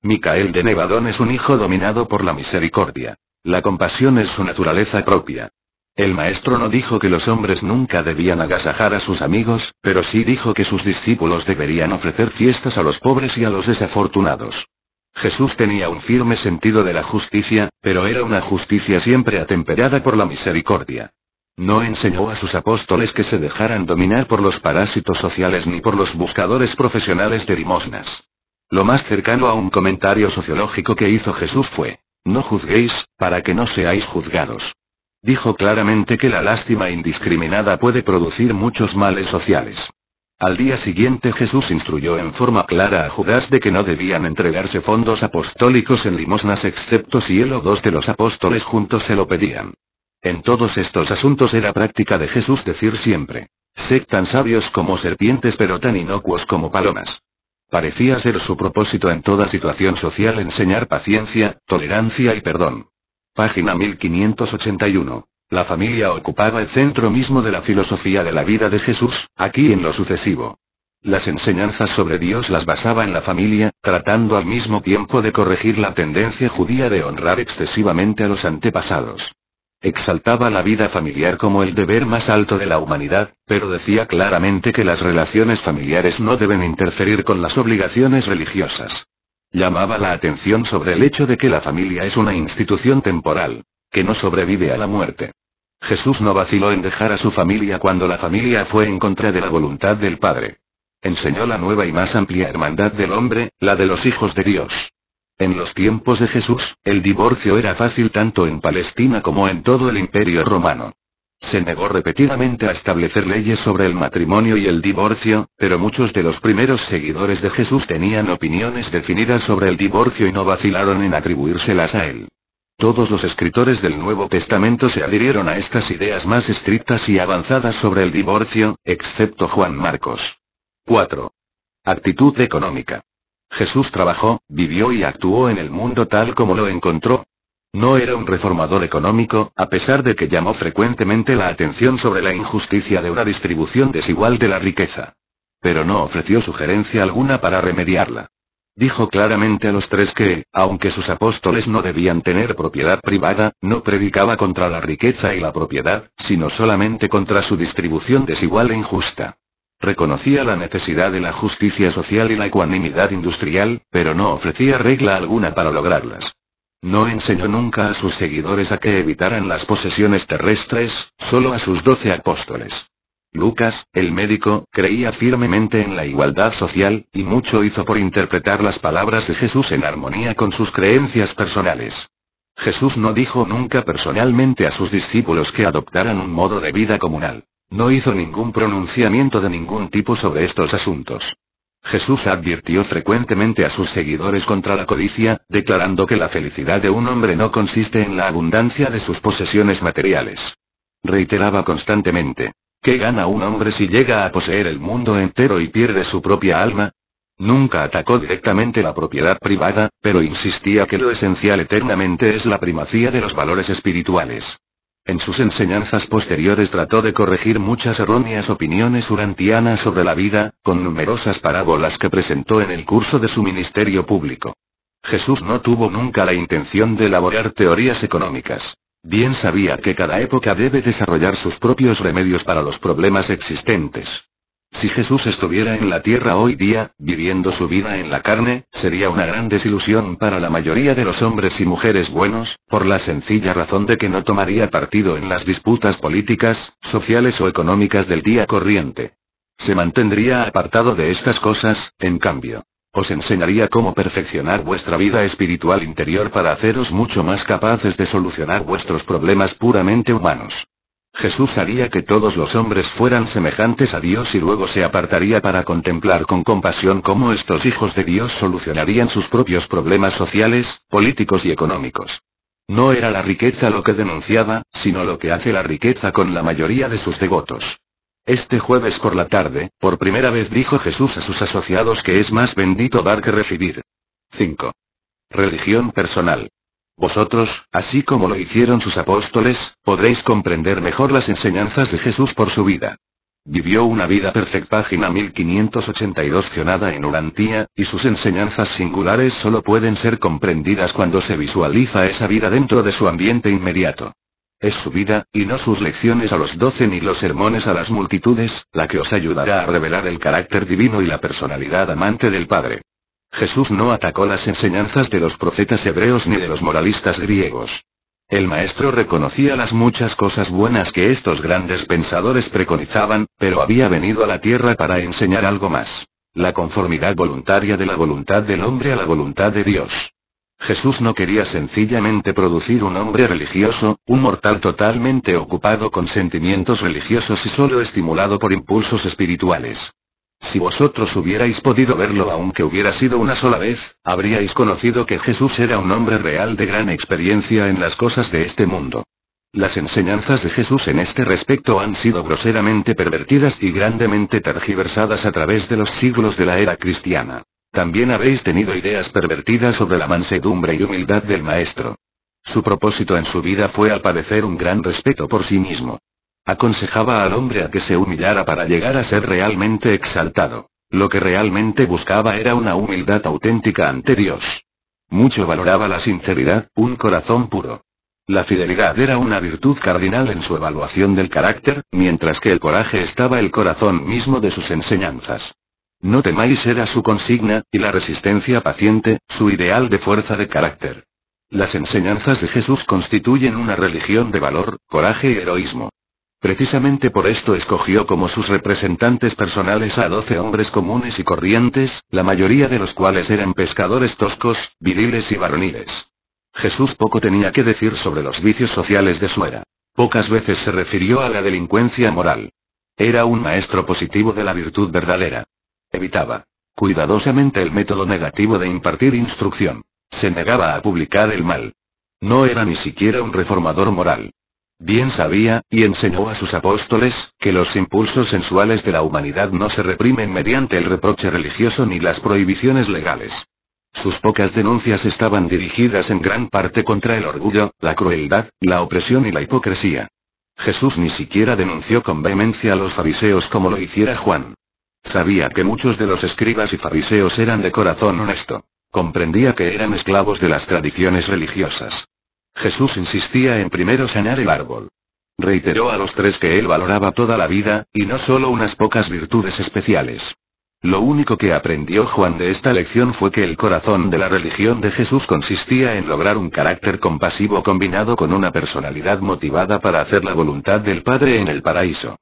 Micael de Nevadón es un hijo dominado por la misericordia. La compasión es su naturaleza propia. El maestro no dijo que los hombres nunca debían agasajar a sus amigos, pero sí dijo que sus discípulos deberían ofrecer fiestas a los pobres y a los desafortunados. Jesús tenía un firme sentido de la justicia, pero era una justicia siempre atemperada por la misericordia. No enseñó a sus apóstoles que se dejaran dominar por los parásitos sociales ni por los buscadores profesionales de limosnas. Lo más cercano a un comentario sociológico que hizo Jesús fue, no juzguéis, para que no seáis juzgados. Dijo claramente que la lástima indiscriminada puede producir muchos males sociales. Al día siguiente Jesús instruyó en forma clara a Judas de que no debían entregarse fondos apostólicos en limosnas excepto si él o dos de los apóstoles juntos se lo pedían. En todos estos asuntos era práctica de Jesús decir siempre, sed tan sabios como serpientes pero tan inocuos como palomas. Parecía ser su propósito en toda situación social enseñar paciencia, tolerancia y perdón. Página 1581. La familia ocupaba el centro mismo de la filosofía de la vida de Jesús, aquí en lo sucesivo. Las enseñanzas sobre Dios las basaba en la familia, tratando al mismo tiempo de corregir la tendencia judía de honrar excesivamente a los antepasados. Exaltaba la vida familiar como el deber más alto de la humanidad, pero decía claramente que las relaciones familiares no deben interferir con las obligaciones religiosas. Llamaba la atención sobre el hecho de que la familia es una institución temporal, que no sobrevive a la muerte. Jesús no vaciló en dejar a su familia cuando la familia fue en contra de la voluntad del Padre. Enseñó la nueva y más amplia hermandad del hombre, la de los hijos de Dios. En los tiempos de Jesús, el divorcio era fácil tanto en Palestina como en todo el imperio romano. Se negó repetidamente a establecer leyes sobre el matrimonio y el divorcio, pero muchos de los primeros seguidores de Jesús tenían opiniones definidas sobre el divorcio y no vacilaron en atribuírselas a él. Todos los escritores del Nuevo Testamento se adhirieron a estas ideas más estrictas y avanzadas sobre el divorcio, excepto Juan Marcos. 4. Actitud económica. Jesús trabajó, vivió y actuó en el mundo tal como lo encontró. No era un reformador económico, a pesar de que llamó frecuentemente la atención sobre la injusticia de una distribución desigual de la riqueza. Pero no ofreció sugerencia alguna para remediarla. Dijo claramente a los tres que, aunque sus apóstoles no debían tener propiedad privada, no predicaba contra la riqueza y la propiedad, sino solamente contra su distribución desigual e injusta. Reconocía la necesidad de la justicia social y la ecuanimidad industrial, pero no ofrecía regla alguna para lograrlas. No enseñó nunca a sus seguidores a que evitaran las posesiones terrestres, solo a sus doce apóstoles. Lucas, el médico, creía firmemente en la igualdad social, y mucho hizo por interpretar las palabras de Jesús en armonía con sus creencias personales. Jesús no dijo nunca personalmente a sus discípulos que adoptaran un modo de vida comunal. No hizo ningún pronunciamiento de ningún tipo sobre estos asuntos. Jesús advirtió frecuentemente a sus seguidores contra la codicia, declarando que la felicidad de un hombre no consiste en la abundancia de sus posesiones materiales. Reiteraba constantemente, ¿qué gana un hombre si llega a poseer el mundo entero y pierde su propia alma? Nunca atacó directamente la propiedad privada, pero insistía que lo esencial eternamente es la primacía de los valores espirituales. En sus enseñanzas posteriores trató de corregir muchas erróneas opiniones urantianas sobre la vida, con numerosas parábolas que presentó en el curso de su ministerio público. Jesús no tuvo nunca la intención de elaborar teorías económicas. Bien sabía que cada época debe desarrollar sus propios remedios para los problemas existentes. Si Jesús estuviera en la tierra hoy día, viviendo su vida en la carne, sería una gran desilusión para la mayoría de los hombres y mujeres buenos, por la sencilla razón de que no tomaría partido en las disputas políticas, sociales o económicas del día corriente. Se mantendría apartado de estas cosas, en cambio. Os enseñaría cómo perfeccionar vuestra vida espiritual interior para haceros mucho más capaces de solucionar vuestros problemas puramente humanos. Jesús haría que todos los hombres fueran semejantes a Dios y luego se apartaría para contemplar con compasión cómo estos hijos de Dios solucionarían sus propios problemas sociales, políticos y económicos. No era la riqueza lo que denunciaba, sino lo que hace la riqueza con la mayoría de sus devotos. Este jueves por la tarde, por primera vez dijo Jesús a sus asociados que es más bendito dar que recibir. 5. Religión personal. Vosotros, así como lo hicieron sus apóstoles, podréis comprender mejor las enseñanzas de Jesús por su vida. Vivió una vida perfecta, página 1582 cionada en Urantía, y sus enseñanzas singulares solo pueden ser comprendidas cuando se visualiza esa vida dentro de su ambiente inmediato. Es su vida, y no sus lecciones a los doce ni los sermones a las multitudes, la que os ayudará a revelar el carácter divino y la personalidad amante del Padre. Jesús no atacó las enseñanzas de los profetas hebreos ni de los moralistas griegos. El maestro reconocía las muchas cosas buenas que estos grandes pensadores preconizaban, pero había venido a la tierra para enseñar algo más. La conformidad voluntaria de la voluntad del hombre a la voluntad de Dios. Jesús no quería sencillamente producir un hombre religioso, un mortal totalmente ocupado con sentimientos religiosos y solo estimulado por impulsos espirituales. Si vosotros hubierais podido verlo aunque hubiera sido una sola vez, habríais conocido que Jesús era un hombre real de gran experiencia en las cosas de este mundo. Las enseñanzas de Jesús en este respecto han sido groseramente pervertidas y grandemente tergiversadas a través de los siglos de la era cristiana. También habéis tenido ideas pervertidas sobre la mansedumbre y humildad del Maestro. Su propósito en su vida fue al parecer un gran respeto por sí mismo. Aconsejaba al hombre a que se humillara para llegar a ser realmente exaltado. Lo que realmente buscaba era una humildad auténtica ante Dios. Mucho valoraba la sinceridad, un corazón puro. La fidelidad era una virtud cardinal en su evaluación del carácter, mientras que el coraje estaba el corazón mismo de sus enseñanzas. No temáis era su consigna, y la resistencia paciente, su ideal de fuerza de carácter. Las enseñanzas de Jesús constituyen una religión de valor, coraje y heroísmo. Precisamente por esto escogió como sus representantes personales a doce hombres comunes y corrientes, la mayoría de los cuales eran pescadores toscos, viriles y varoniles. Jesús poco tenía que decir sobre los vicios sociales de su era. Pocas veces se refirió a la delincuencia moral. Era un maestro positivo de la virtud verdadera. Evitaba cuidadosamente el método negativo de impartir instrucción. Se negaba a publicar el mal. No era ni siquiera un reformador moral. Bien sabía, y enseñó a sus apóstoles, que los impulsos sensuales de la humanidad no se reprimen mediante el reproche religioso ni las prohibiciones legales. Sus pocas denuncias estaban dirigidas en gran parte contra el orgullo, la crueldad, la opresión y la hipocresía. Jesús ni siquiera denunció con vehemencia a los fariseos como lo hiciera Juan. Sabía que muchos de los escribas y fariseos eran de corazón honesto. Comprendía que eran esclavos de las tradiciones religiosas. Jesús insistía en primero sanar el árbol. Reiteró a los tres que él valoraba toda la vida, y no solo unas pocas virtudes especiales. Lo único que aprendió Juan de esta lección fue que el corazón de la religión de Jesús consistía en lograr un carácter compasivo combinado con una personalidad motivada para hacer la voluntad del Padre en el paraíso.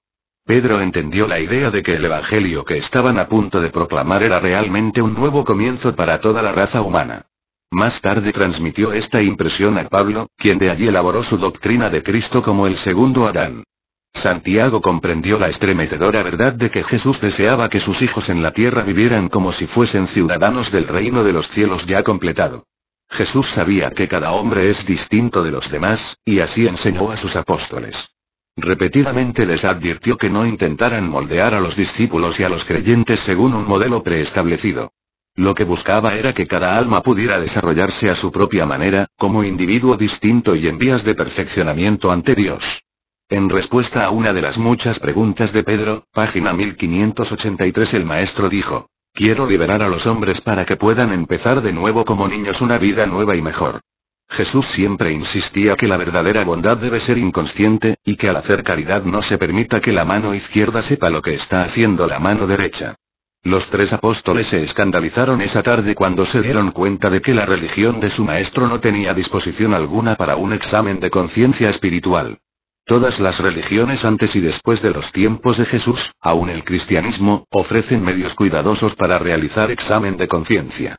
Pedro entendió la idea de que el Evangelio que estaban a punto de proclamar era realmente un nuevo comienzo para toda la raza humana. Más tarde transmitió esta impresión a Pablo, quien de allí elaboró su doctrina de Cristo como el segundo Adán. Santiago comprendió la estremecedora verdad de que Jesús deseaba que sus hijos en la tierra vivieran como si fuesen ciudadanos del reino de los cielos ya completado. Jesús sabía que cada hombre es distinto de los demás, y así enseñó a sus apóstoles. Repetidamente les advirtió que no intentaran moldear a los discípulos y a los creyentes según un modelo preestablecido. Lo que buscaba era que cada alma pudiera desarrollarse a su propia manera, como individuo distinto y en vías de perfeccionamiento ante Dios. En respuesta a una de las muchas preguntas de Pedro, página 1583 el maestro dijo, Quiero liberar a los hombres para que puedan empezar de nuevo como niños una vida nueva y mejor. Jesús siempre insistía que la verdadera bondad debe ser inconsciente, y que al hacer caridad no se permita que la mano izquierda sepa lo que está haciendo la mano derecha. Los tres apóstoles se escandalizaron esa tarde cuando se dieron cuenta de que la religión de su maestro no tenía disposición alguna para un examen de conciencia espiritual. Todas las religiones antes y después de los tiempos de Jesús, aun el cristianismo, ofrecen medios cuidadosos para realizar examen de conciencia.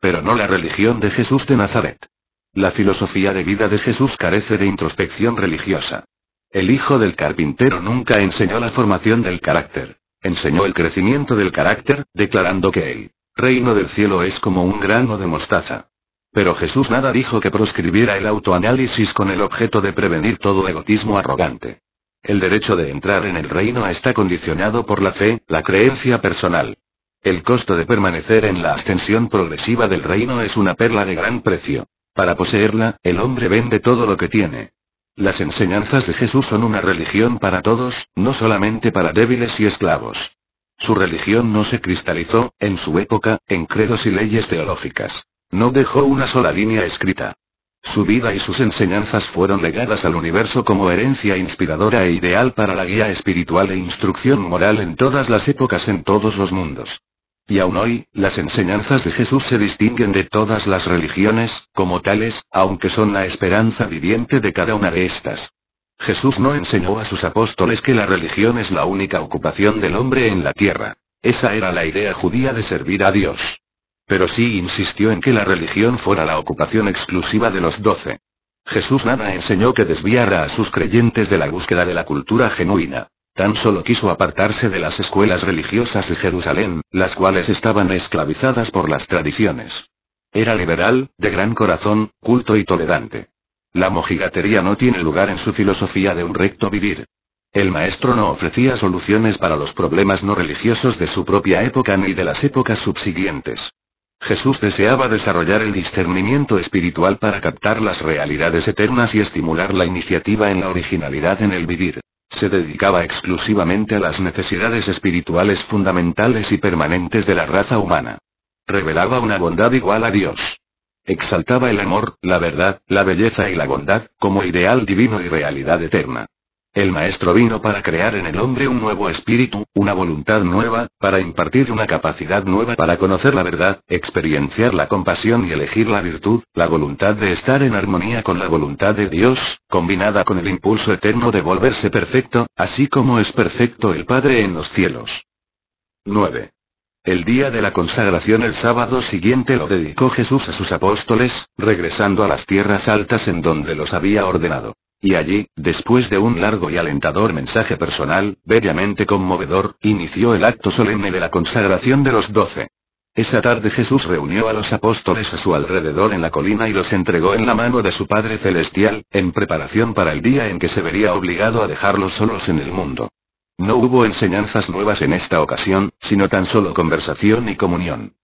Pero no la religión de Jesús de Nazaret. La filosofía de vida de Jesús carece de introspección religiosa. El hijo del carpintero nunca enseñó la formación del carácter. Enseñó el crecimiento del carácter, declarando que el reino del cielo es como un grano de mostaza. Pero Jesús nada dijo que proscribiera el autoanálisis con el objeto de prevenir todo egotismo arrogante. El derecho de entrar en el reino está condicionado por la fe, la creencia personal. El costo de permanecer en la ascensión progresiva del reino es una perla de gran precio. Para poseerla, el hombre vende todo lo que tiene. Las enseñanzas de Jesús son una religión para todos, no solamente para débiles y esclavos. Su religión no se cristalizó, en su época, en credos y leyes teológicas. No dejó una sola línea escrita. Su vida y sus enseñanzas fueron legadas al universo como herencia inspiradora e ideal para la guía espiritual e instrucción moral en todas las épocas en todos los mundos. Y aún hoy, las enseñanzas de Jesús se distinguen de todas las religiones, como tales, aunque son la esperanza viviente de cada una de estas. Jesús no enseñó a sus apóstoles que la religión es la única ocupación del hombre en la tierra. Esa era la idea judía de servir a Dios. Pero sí insistió en que la religión fuera la ocupación exclusiva de los doce. Jesús nada enseñó que desviara a sus creyentes de la búsqueda de la cultura genuina. Tan solo quiso apartarse de las escuelas religiosas de Jerusalén, las cuales estaban esclavizadas por las tradiciones. Era liberal, de gran corazón, culto y tolerante. La mojigatería no tiene lugar en su filosofía de un recto vivir. El maestro no ofrecía soluciones para los problemas no religiosos de su propia época ni de las épocas subsiguientes. Jesús deseaba desarrollar el discernimiento espiritual para captar las realidades eternas y estimular la iniciativa en la originalidad en el vivir. Se dedicaba exclusivamente a las necesidades espirituales fundamentales y permanentes de la raza humana. Revelaba una bondad igual a Dios. Exaltaba el amor, la verdad, la belleza y la bondad, como ideal divino y realidad eterna. El Maestro vino para crear en el hombre un nuevo espíritu, una voluntad nueva, para impartir una capacidad nueva para conocer la verdad, experienciar la compasión y elegir la virtud, la voluntad de estar en armonía con la voluntad de Dios, combinada con el impulso eterno de volverse perfecto, así como es perfecto el Padre en los cielos. 9. El día de la consagración el sábado siguiente lo dedicó Jesús a sus apóstoles, regresando a las tierras altas en donde los había ordenado. Y allí, después de un largo y alentador mensaje personal, bellamente conmovedor, inició el acto solemne de la consagración de los doce. Esa tarde Jesús reunió a los apóstoles a su alrededor en la colina y los entregó en la mano de su Padre Celestial, en preparación para el día en que se vería obligado a dejarlos solos en el mundo. No hubo enseñanzas nuevas en esta ocasión, sino tan solo conversación y comunión.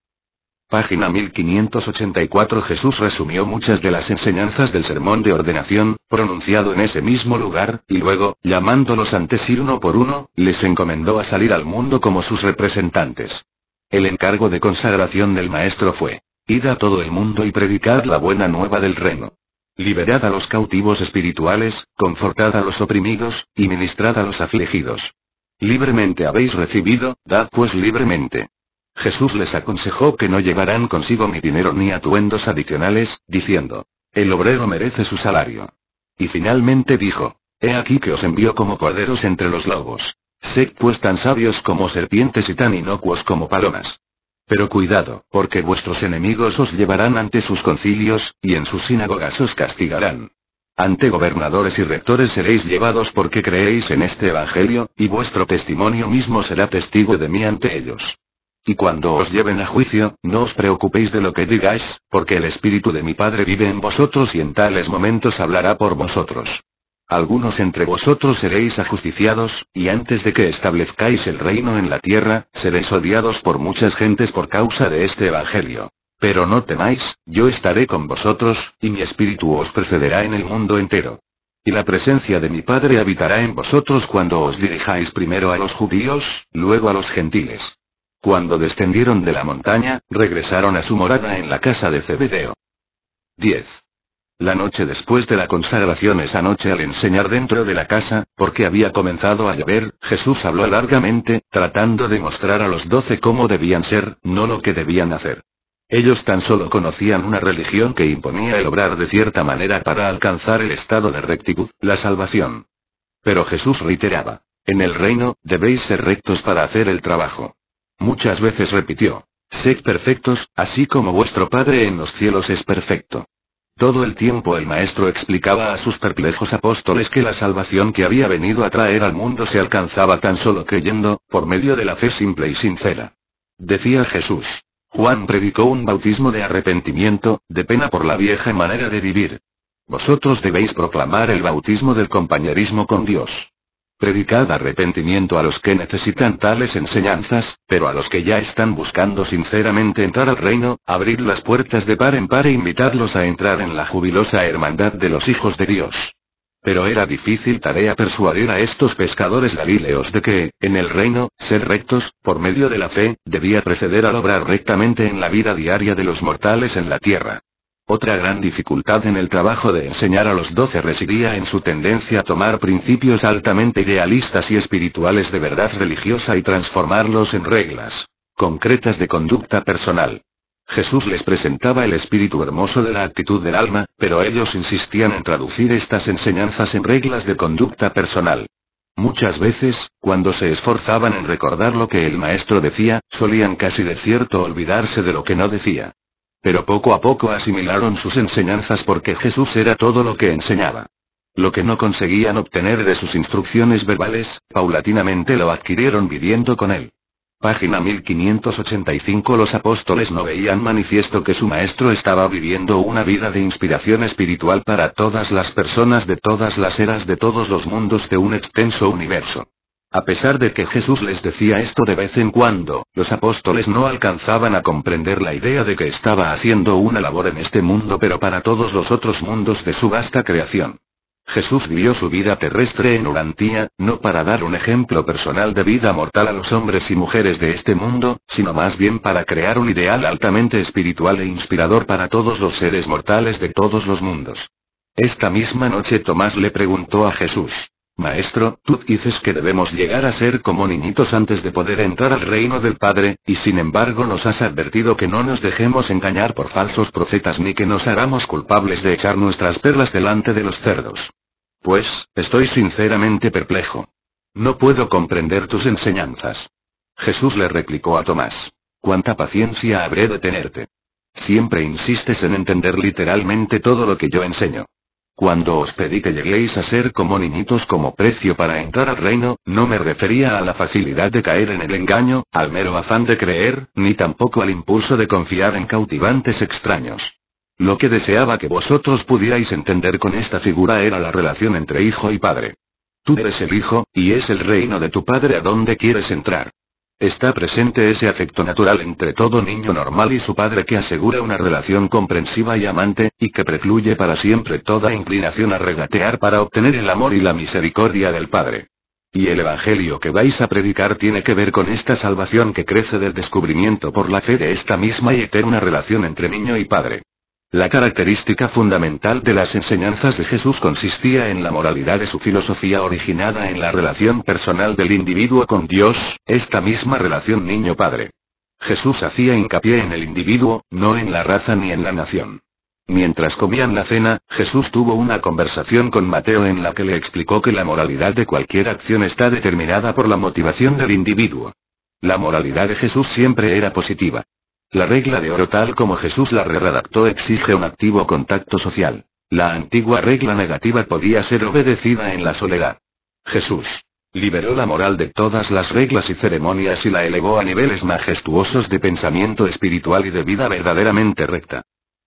Página 1584 Jesús resumió muchas de las enseñanzas del sermón de ordenación, pronunciado en ese mismo lugar, y luego, llamándolos ante sí uno por uno, les encomendó a salir al mundo como sus representantes. El encargo de consagración del Maestro fue, id a todo el mundo y predicad la buena nueva del reino. Liberad a los cautivos espirituales, confortad a los oprimidos, y ministrad a los afligidos. Libremente habéis recibido, dad pues libremente. Jesús les aconsejó que no llevarán consigo ni dinero ni atuendos adicionales, diciendo, el obrero merece su salario. Y finalmente dijo, He aquí que os envío como corderos entre los lobos. Sed pues tan sabios como serpientes y tan inocuos como palomas. Pero cuidado, porque vuestros enemigos os llevarán ante sus concilios, y en sus sinagogas os castigarán. Ante gobernadores y rectores seréis llevados porque creéis en este Evangelio, y vuestro testimonio mismo será testigo de mí ante ellos. Y cuando os lleven a juicio, no os preocupéis de lo que digáis, porque el Espíritu de mi Padre vive en vosotros y en tales momentos hablará por vosotros. Algunos entre vosotros seréis ajusticiados, y antes de que establezcáis el reino en la tierra, seréis odiados por muchas gentes por causa de este Evangelio. Pero no temáis, yo estaré con vosotros, y mi espíritu os precederá en el mundo entero. Y la presencia de mi Padre habitará en vosotros cuando os dirijáis primero a los judíos, luego a los gentiles. Cuando descendieron de la montaña, regresaron a su morada en la casa de Zebedeo. 10. La noche después de la consagración esa noche al enseñar dentro de la casa, porque había comenzado a llover, Jesús habló largamente, tratando de mostrar a los doce cómo debían ser, no lo que debían hacer. Ellos tan solo conocían una religión que imponía el obrar de cierta manera para alcanzar el estado de rectitud, la salvación. Pero Jesús reiteraba, en el reino, debéis ser rectos para hacer el trabajo. Muchas veces repitió, sed perfectos, así como vuestro Padre en los cielos es perfecto. Todo el tiempo el maestro explicaba a sus perplejos apóstoles que la salvación que había venido a traer al mundo se alcanzaba tan solo creyendo, por medio de la fe simple y sincera. Decía Jesús. Juan predicó un bautismo de arrepentimiento, de pena por la vieja manera de vivir. Vosotros debéis proclamar el bautismo del compañerismo con Dios. Predicad arrepentimiento a los que necesitan tales enseñanzas, pero a los que ya están buscando sinceramente entrar al reino, abrid las puertas de par en par e invitadlos a entrar en la jubilosa hermandad de los hijos de Dios. Pero era difícil tarea persuadir a estos pescadores galileos de que, en el reino, ser rectos, por medio de la fe, debía preceder al obrar rectamente en la vida diaria de los mortales en la tierra. Otra gran dificultad en el trabajo de enseñar a los doce residía en su tendencia a tomar principios altamente idealistas y espirituales de verdad religiosa y transformarlos en reglas concretas de conducta personal. Jesús les presentaba el espíritu hermoso de la actitud del alma, pero ellos insistían en traducir estas enseñanzas en reglas de conducta personal. Muchas veces, cuando se esforzaban en recordar lo que el maestro decía, solían casi de cierto olvidarse de lo que no decía. Pero poco a poco asimilaron sus enseñanzas porque Jesús era todo lo que enseñaba. Lo que no conseguían obtener de sus instrucciones verbales, paulatinamente lo adquirieron viviendo con él. Página 1585 Los apóstoles no veían manifiesto que su maestro estaba viviendo una vida de inspiración espiritual para todas las personas de todas las eras de todos los mundos de un extenso universo. A pesar de que Jesús les decía esto de vez en cuando, los apóstoles no alcanzaban a comprender la idea de que estaba haciendo una labor en este mundo pero para todos los otros mundos de su vasta creación. Jesús vivió su vida terrestre en Urantía, no para dar un ejemplo personal de vida mortal a los hombres y mujeres de este mundo, sino más bien para crear un ideal altamente espiritual e inspirador para todos los seres mortales de todos los mundos. Esta misma noche Tomás le preguntó a Jesús, Maestro, tú dices que debemos llegar a ser como niñitos antes de poder entrar al reino del Padre, y sin embargo nos has advertido que no nos dejemos engañar por falsos profetas ni que nos hagamos culpables de echar nuestras perlas delante de los cerdos. Pues, estoy sinceramente perplejo. No puedo comprender tus enseñanzas. Jesús le replicó a Tomás. ¿Cuánta paciencia habré de tenerte? Siempre insistes en entender literalmente todo lo que yo enseño. Cuando os pedí que lleguéis a ser como niñitos como precio para entrar al reino, no me refería a la facilidad de caer en el engaño, al mero afán de creer, ni tampoco al impulso de confiar en cautivantes extraños. Lo que deseaba que vosotros pudierais entender con esta figura era la relación entre hijo y padre. Tú eres el hijo, y es el reino de tu padre a donde quieres entrar. Está presente ese afecto natural entre todo niño normal y su padre que asegura una relación comprensiva y amante, y que precluye para siempre toda inclinación a regatear para obtener el amor y la misericordia del Padre. Y el Evangelio que vais a predicar tiene que ver con esta salvación que crece del descubrimiento por la fe de esta misma y eterna relación entre niño y Padre. La característica fundamental de las enseñanzas de Jesús consistía en la moralidad de su filosofía originada en la relación personal del individuo con Dios, esta misma relación niño-padre. Jesús hacía hincapié en el individuo, no en la raza ni en la nación. Mientras comían la cena, Jesús tuvo una conversación con Mateo en la que le explicó que la moralidad de cualquier acción está determinada por la motivación del individuo. La moralidad de Jesús siempre era positiva. La regla de oro tal como Jesús la redactó exige un activo contacto social. La antigua regla negativa podía ser obedecida en la soledad. Jesús liberó la moral de todas las reglas y ceremonias y la elevó a niveles majestuosos de pensamiento espiritual y de vida verdaderamente recta.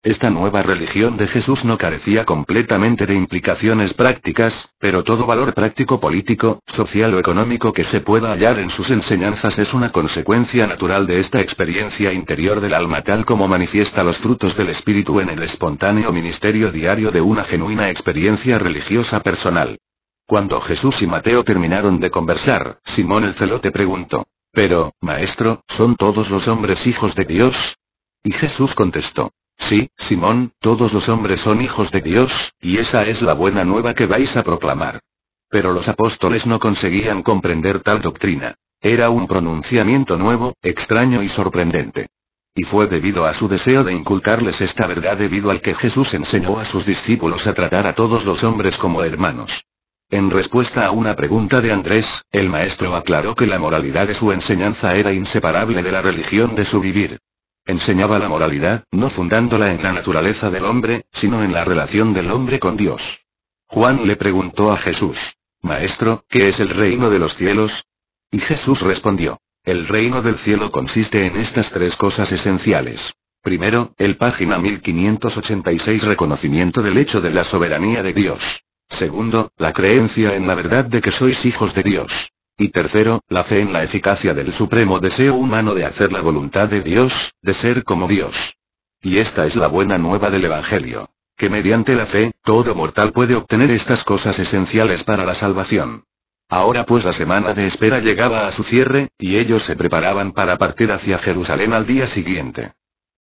Esta nueva religión de Jesús no carecía completamente de implicaciones prácticas, pero todo valor práctico político, social o económico que se pueda hallar en sus enseñanzas es una consecuencia natural de esta experiencia interior del alma tal como manifiesta los frutos del espíritu en el espontáneo ministerio diario de una genuina experiencia religiosa personal. Cuando Jesús y Mateo terminaron de conversar, Simón el celote preguntó, Pero, maestro, ¿son todos los hombres hijos de Dios? Y Jesús contestó, Sí, Simón, todos los hombres son hijos de Dios, y esa es la buena nueva que vais a proclamar. Pero los apóstoles no conseguían comprender tal doctrina. Era un pronunciamiento nuevo, extraño y sorprendente. Y fue debido a su deseo de inculcarles esta verdad debido al que Jesús enseñó a sus discípulos a tratar a todos los hombres como hermanos. En respuesta a una pregunta de Andrés, el maestro aclaró que la moralidad de su enseñanza era inseparable de la religión de su vivir. Enseñaba la moralidad, no fundándola en la naturaleza del hombre, sino en la relación del hombre con Dios. Juan le preguntó a Jesús, Maestro, ¿qué es el reino de los cielos? Y Jesús respondió, El reino del cielo consiste en estas tres cosas esenciales. Primero, el página 1586 reconocimiento del hecho de la soberanía de Dios. Segundo, la creencia en la verdad de que sois hijos de Dios. Y tercero, la fe en la eficacia del supremo deseo humano de hacer la voluntad de Dios, de ser como Dios. Y esta es la buena nueva del Evangelio. Que mediante la fe, todo mortal puede obtener estas cosas esenciales para la salvación. Ahora pues la semana de espera llegaba a su cierre, y ellos se preparaban para partir hacia Jerusalén al día siguiente.